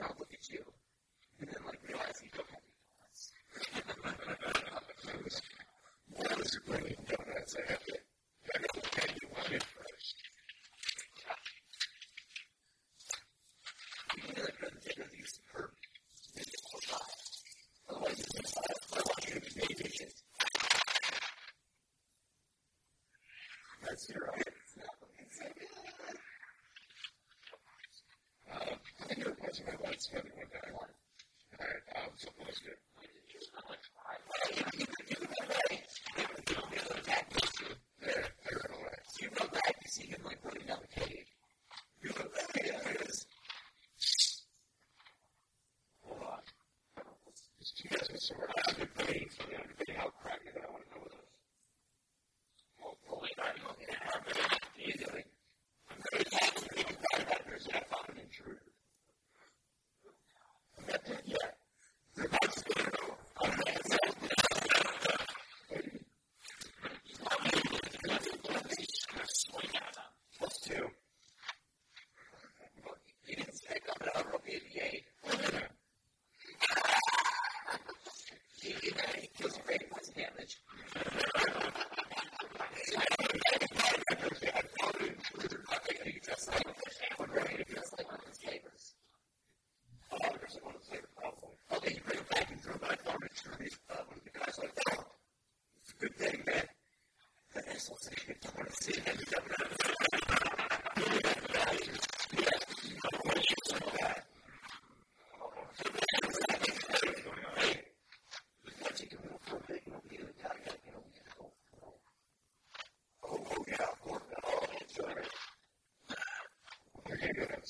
God, look at you. Heather one day.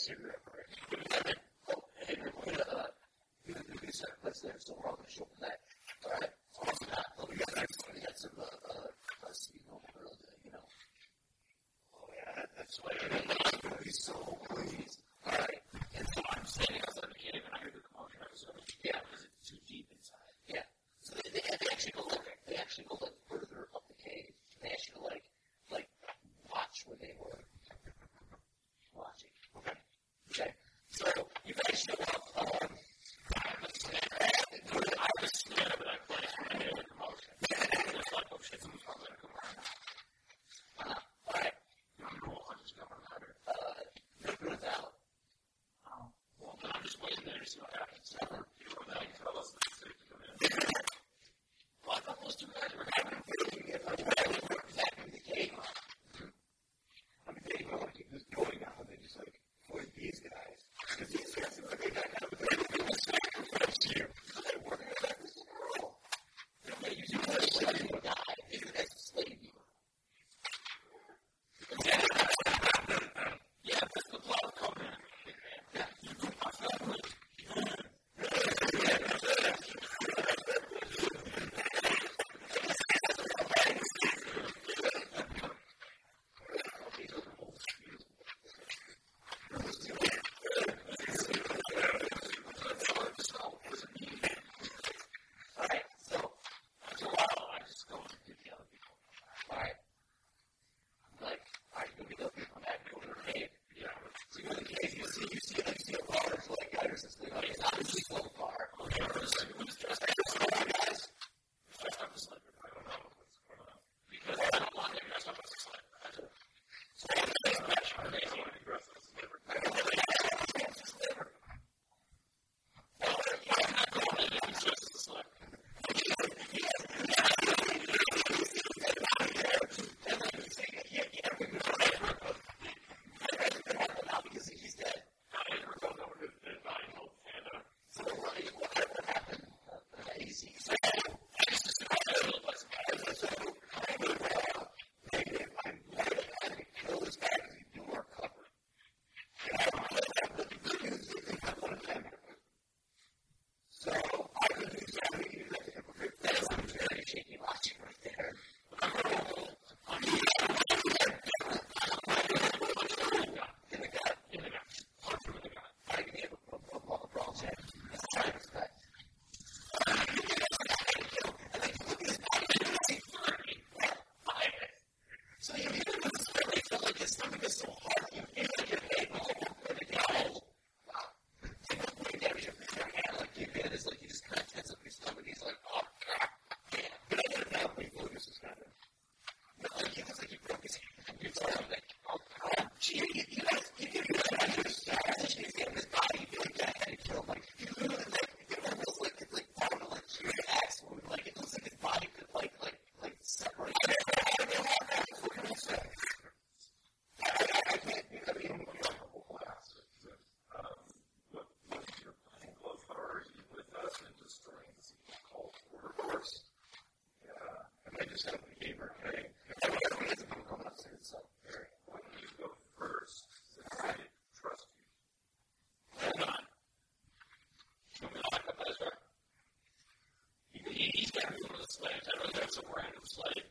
Oh, and we're going to, uh, you know, do these there, so we're all going that. like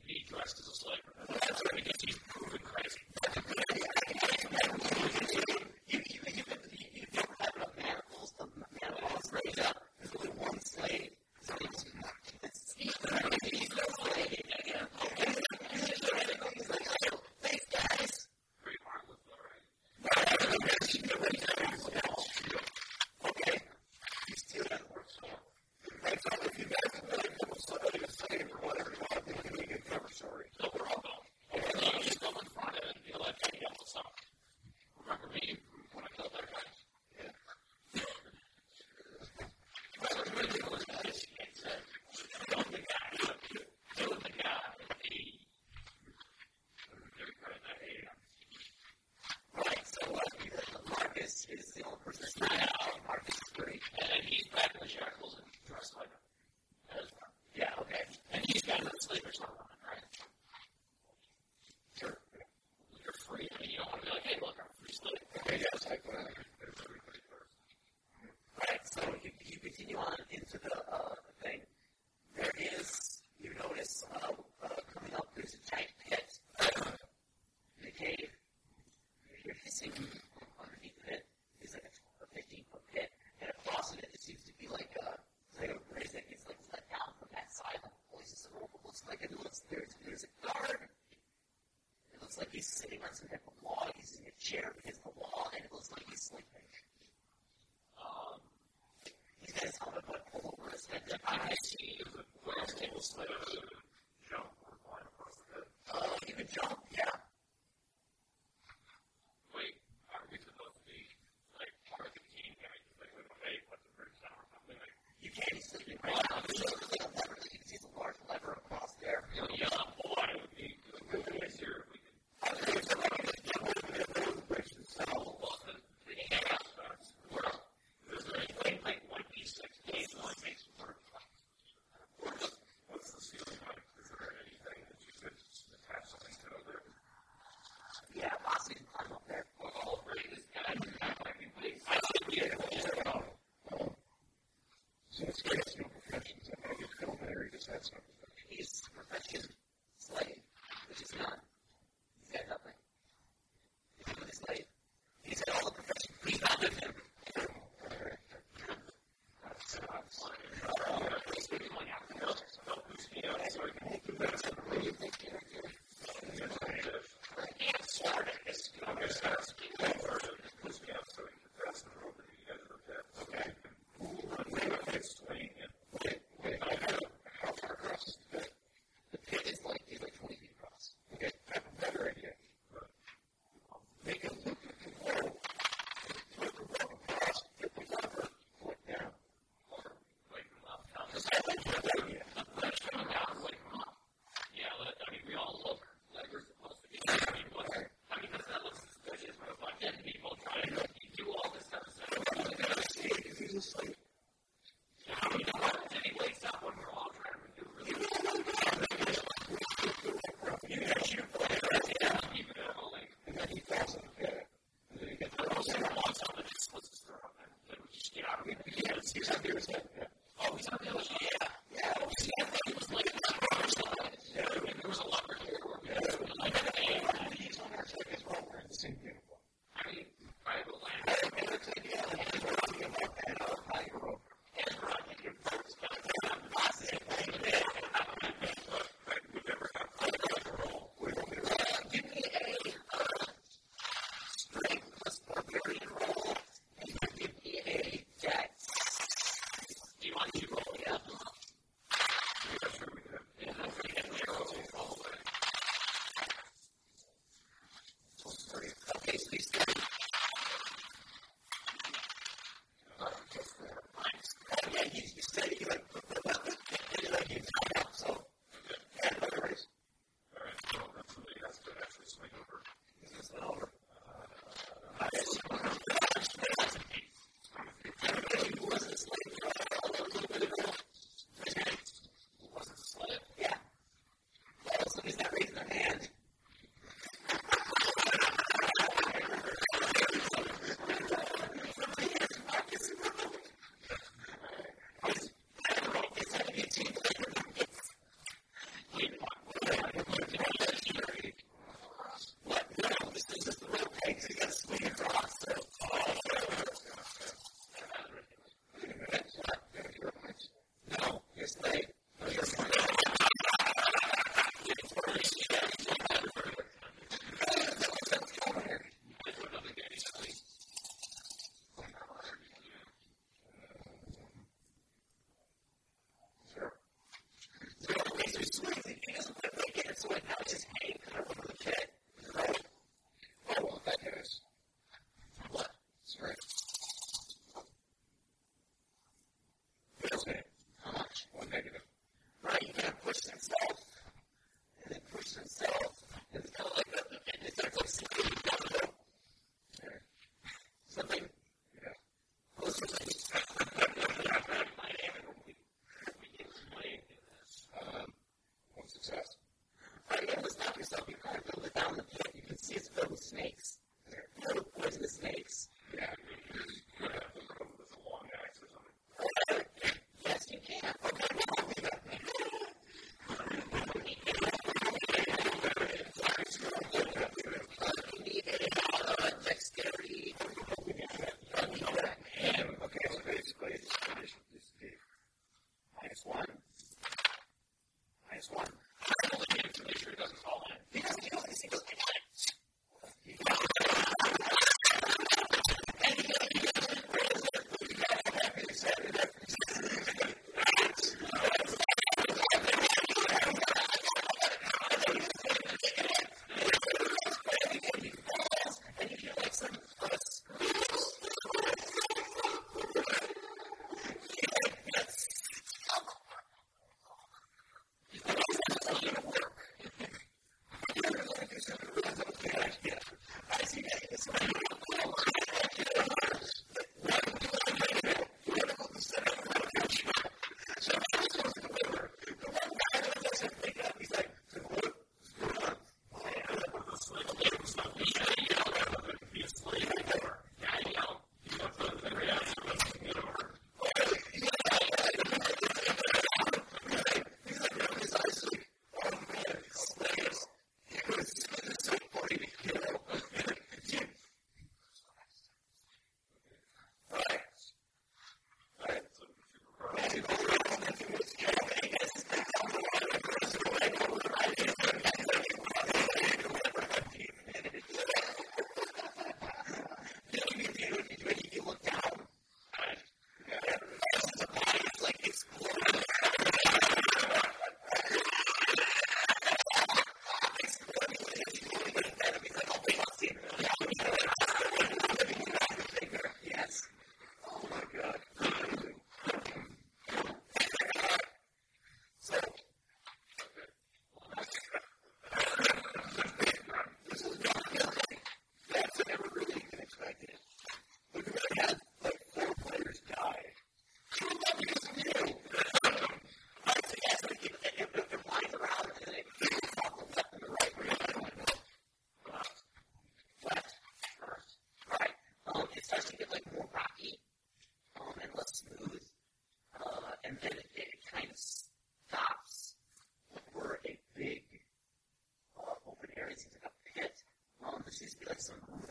Thanks.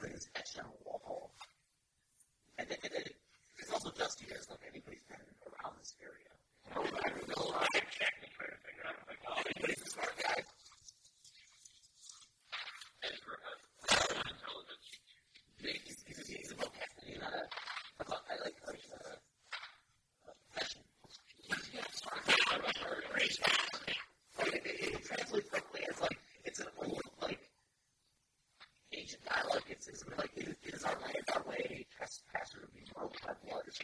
Yeah, like it's, it's like, it is is our land our way? Trespasser, we know, blood is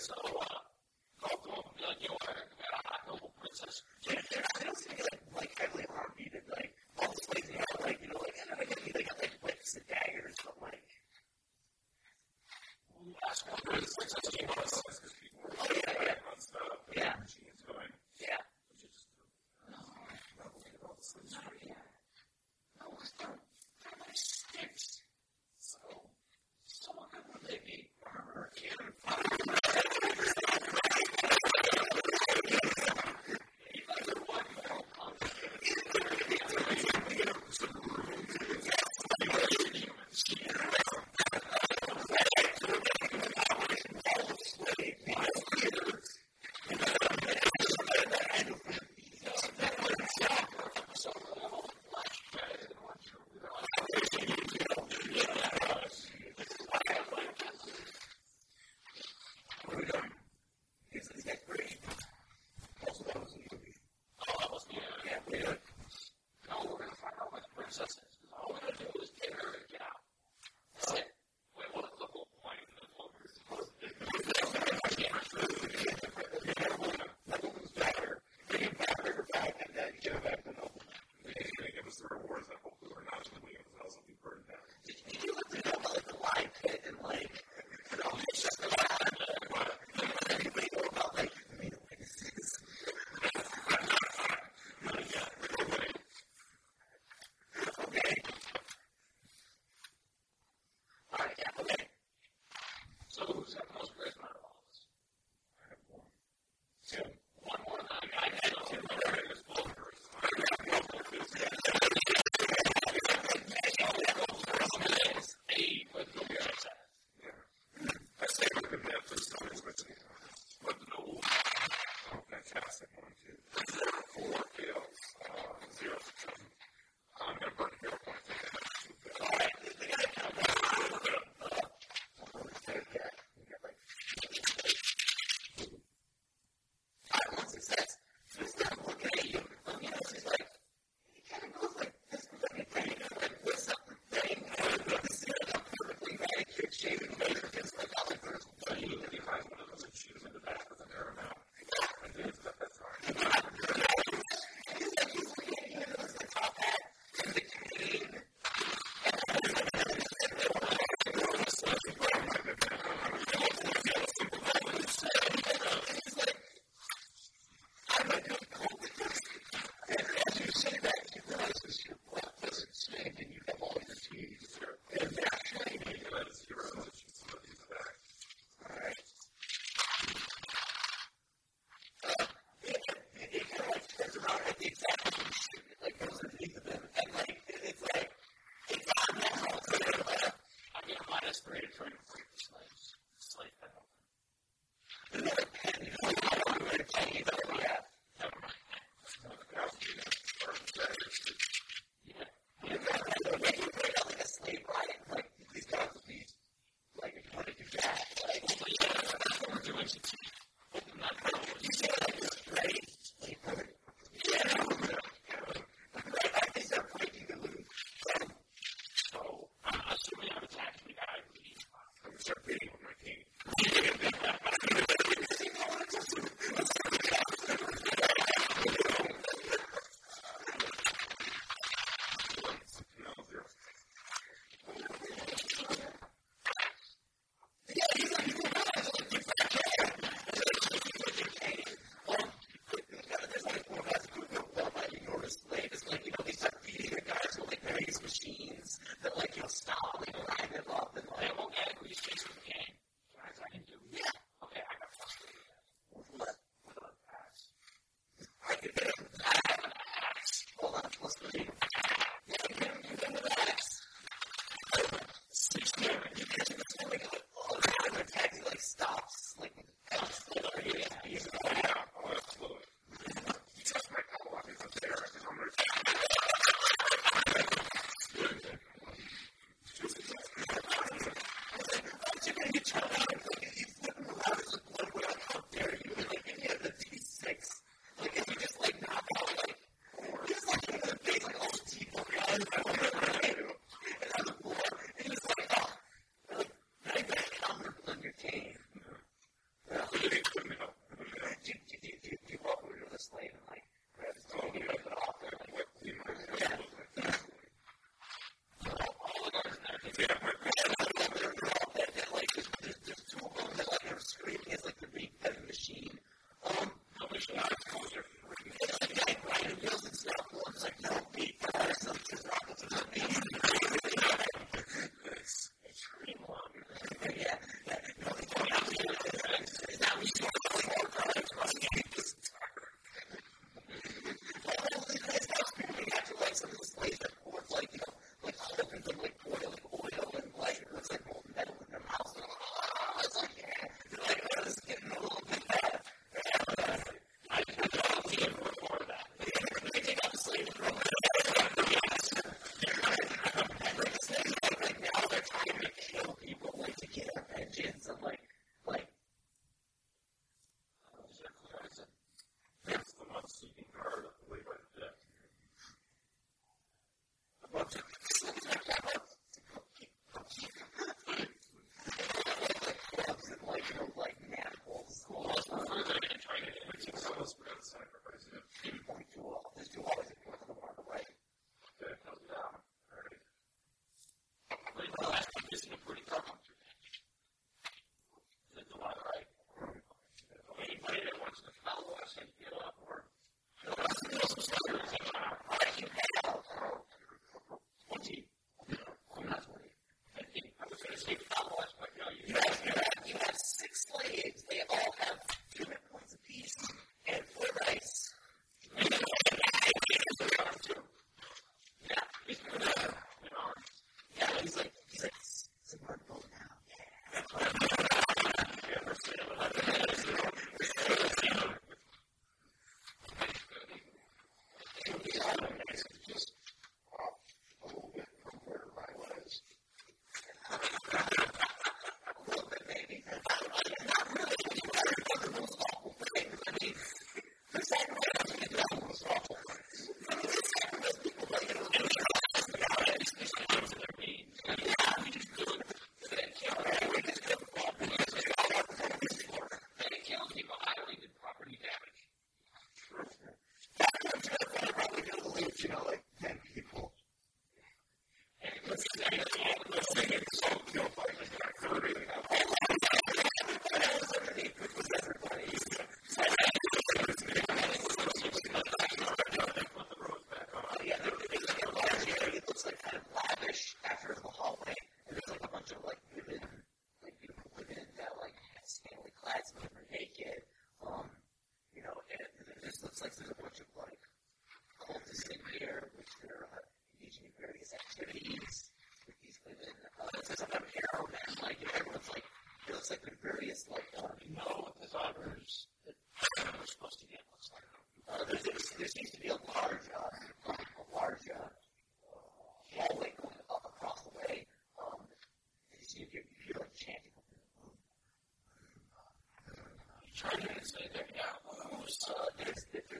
so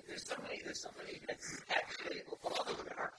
there's somebody, there's somebody that's actually a father in our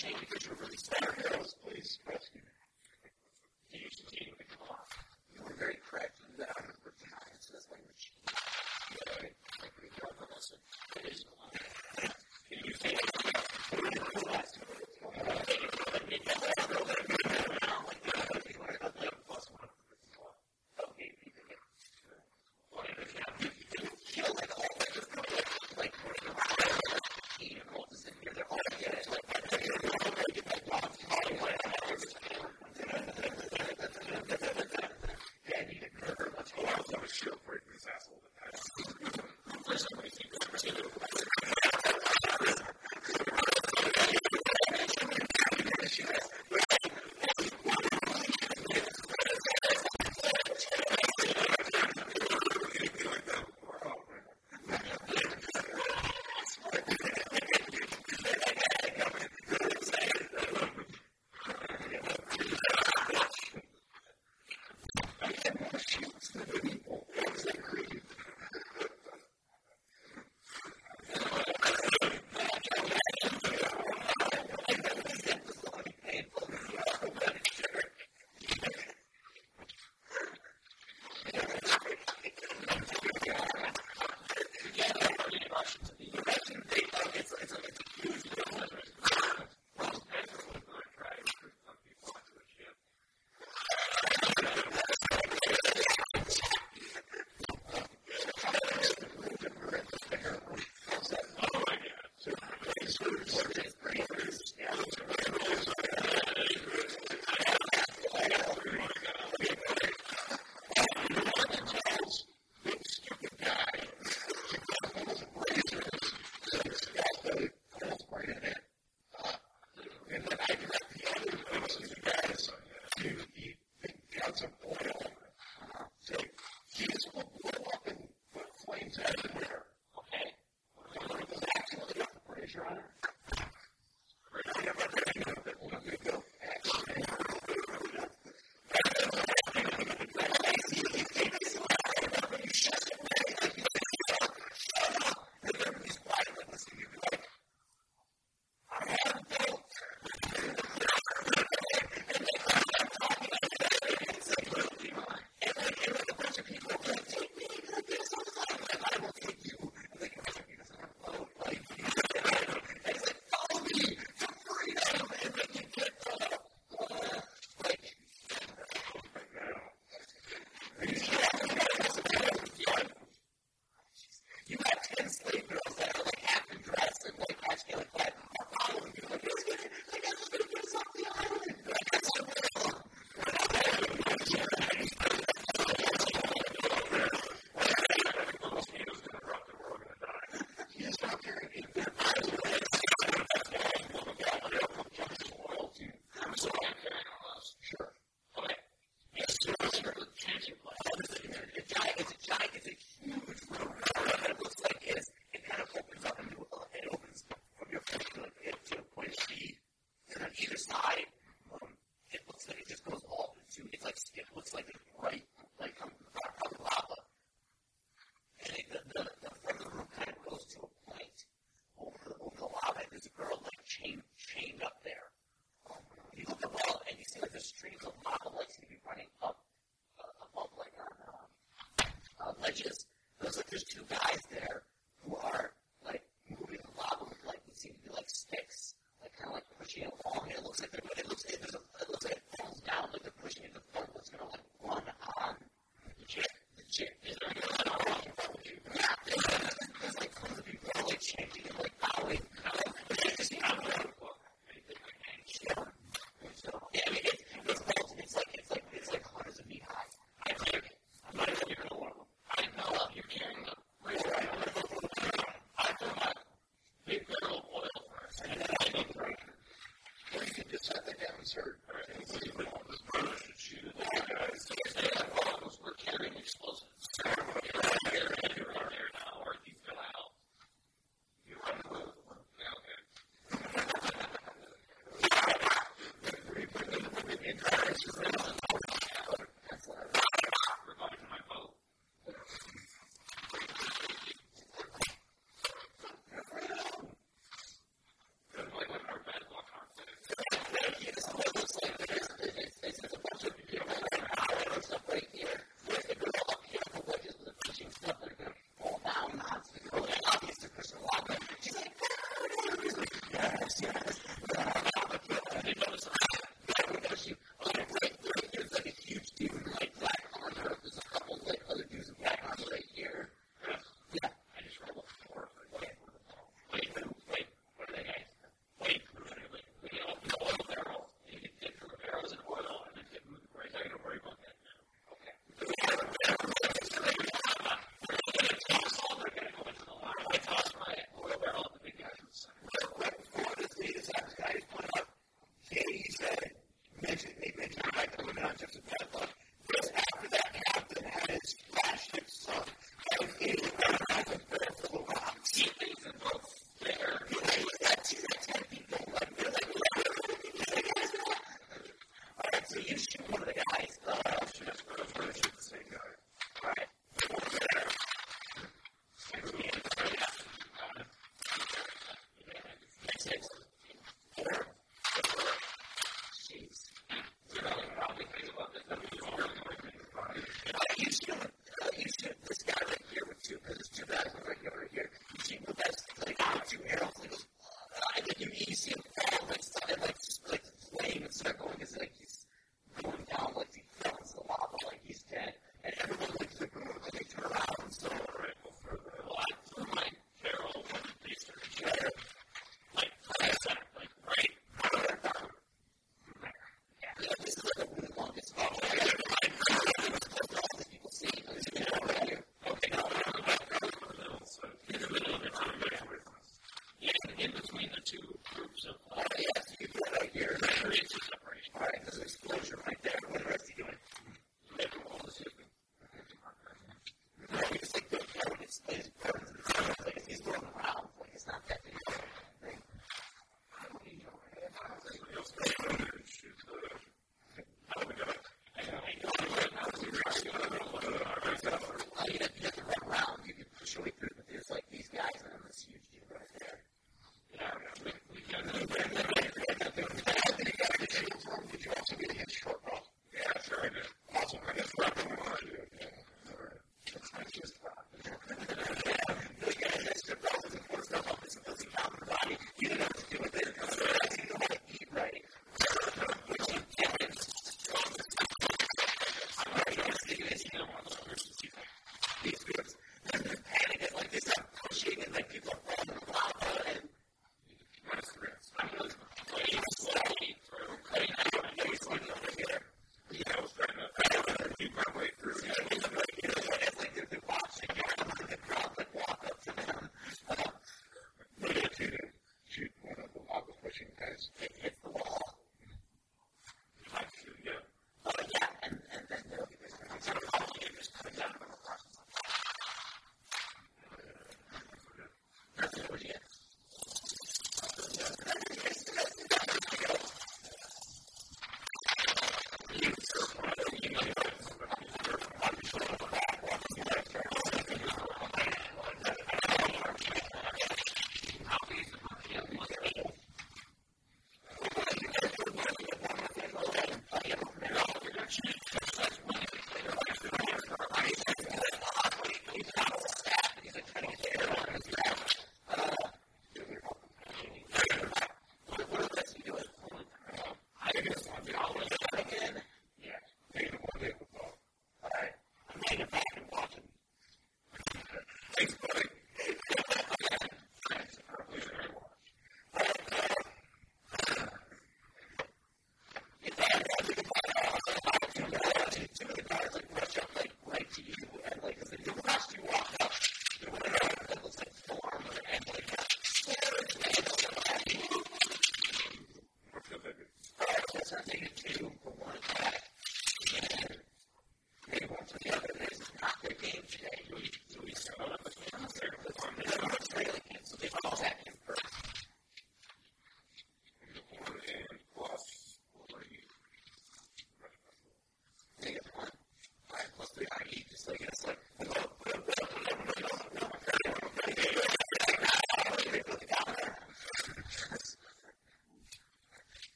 Jamie Fisher released Star Heroes, please press He was not set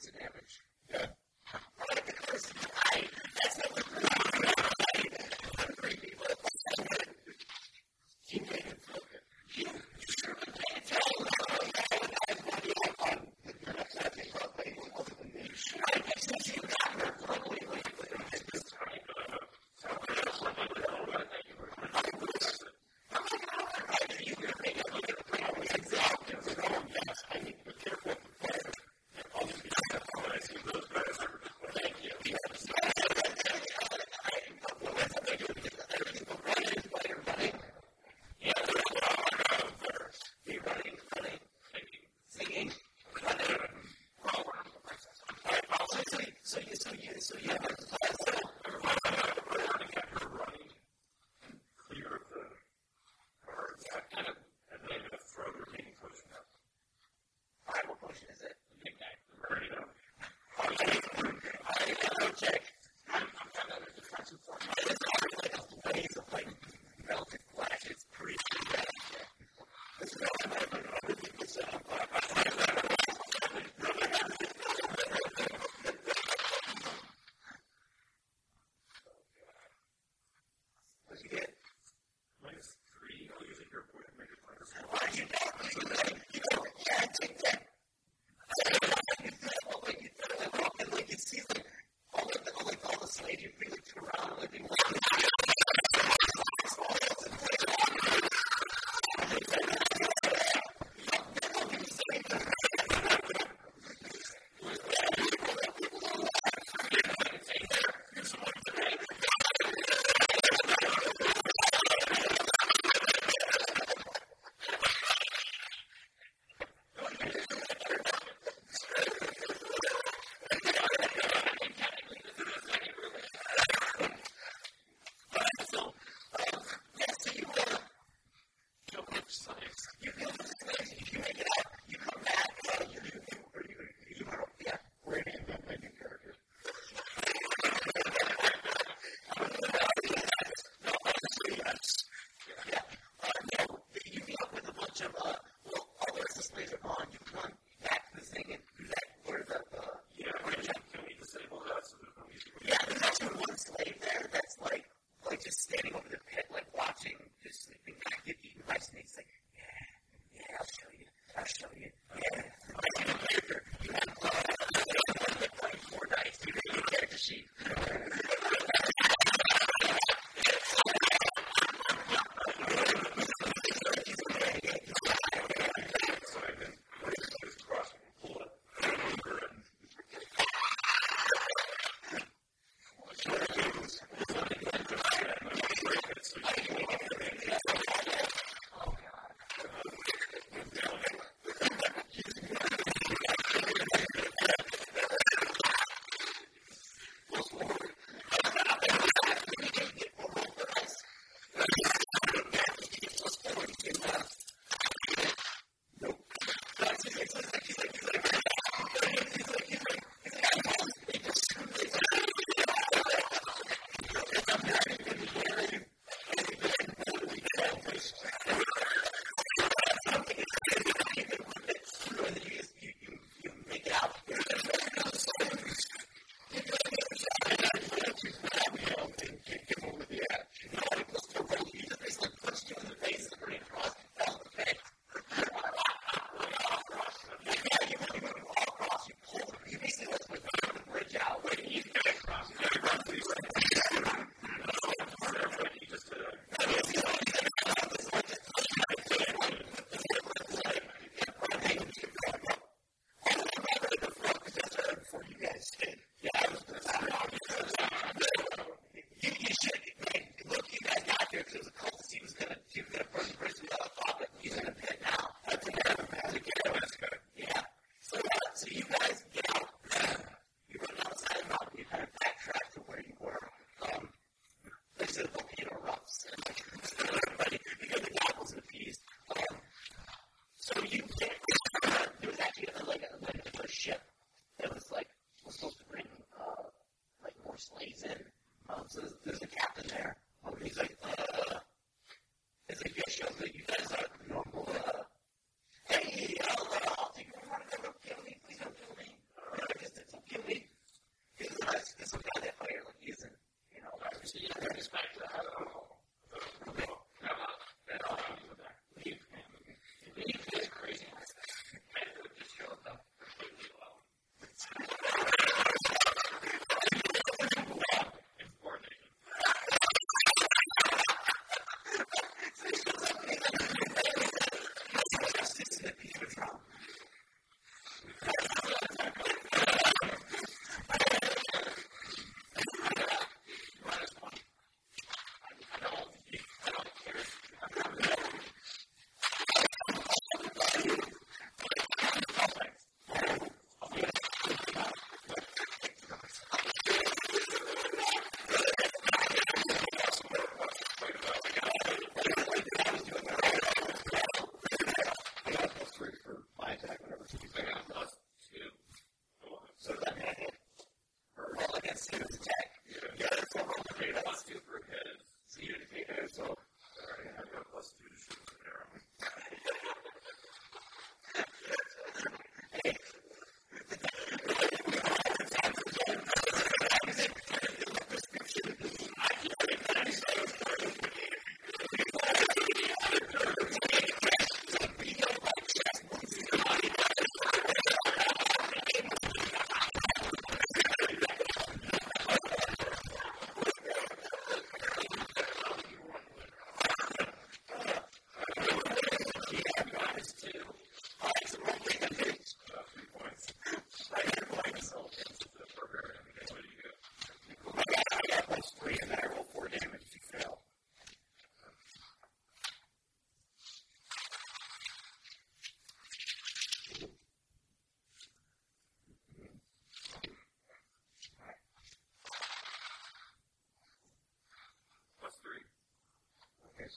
it's an amateur.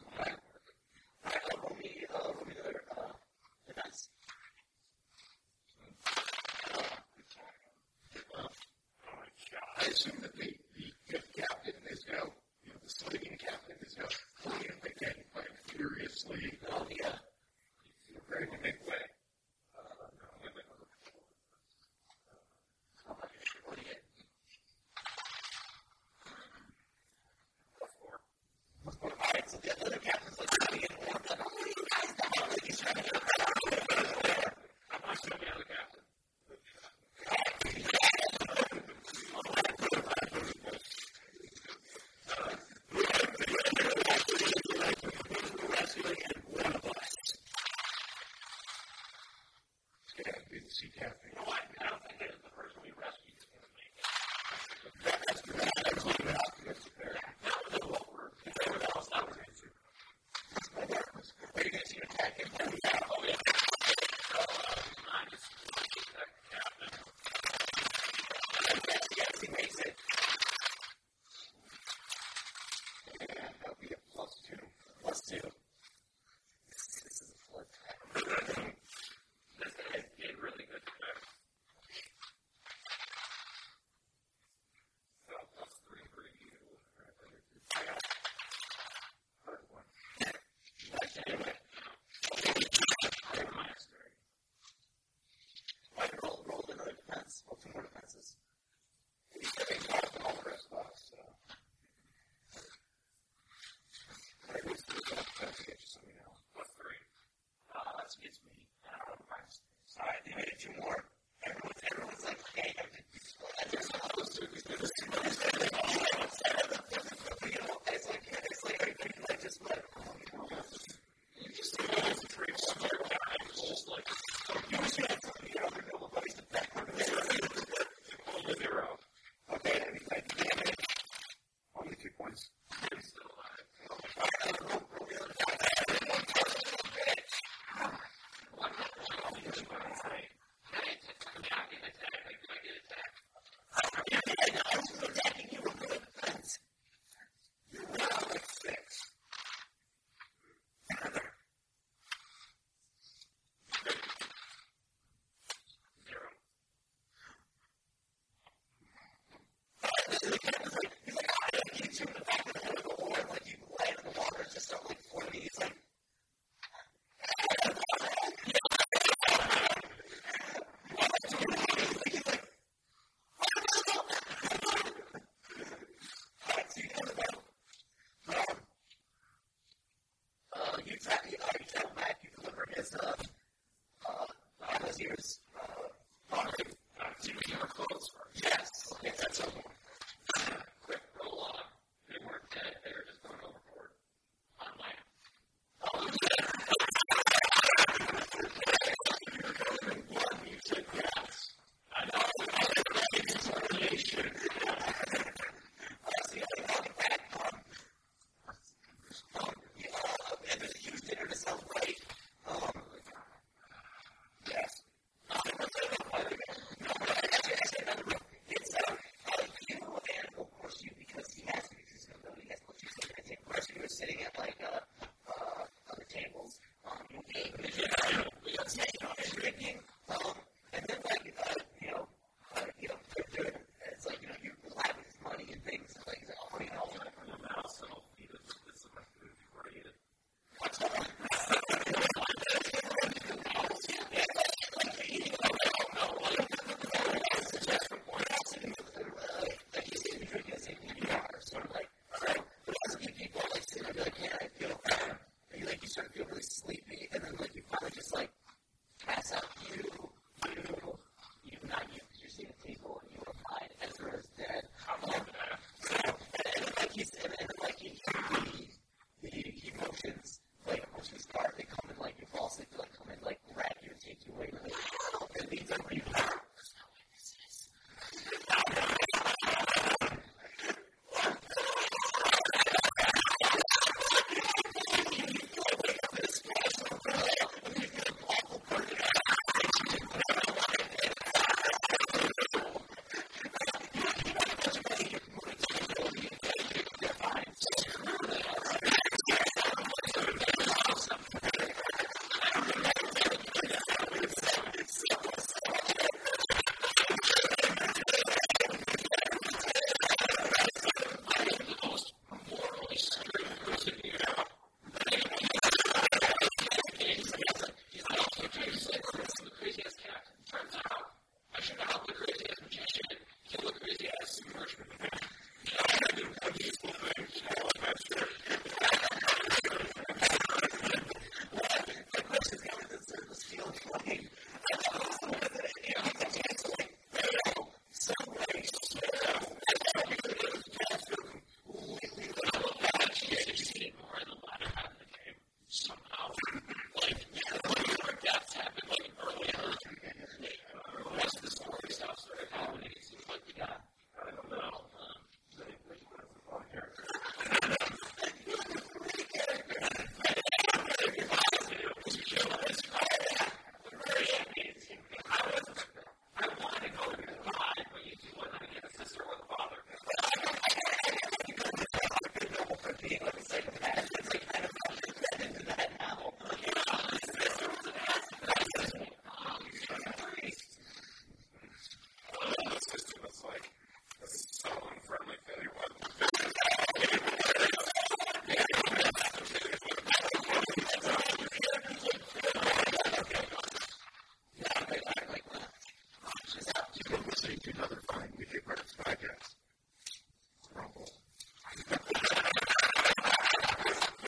Okay, so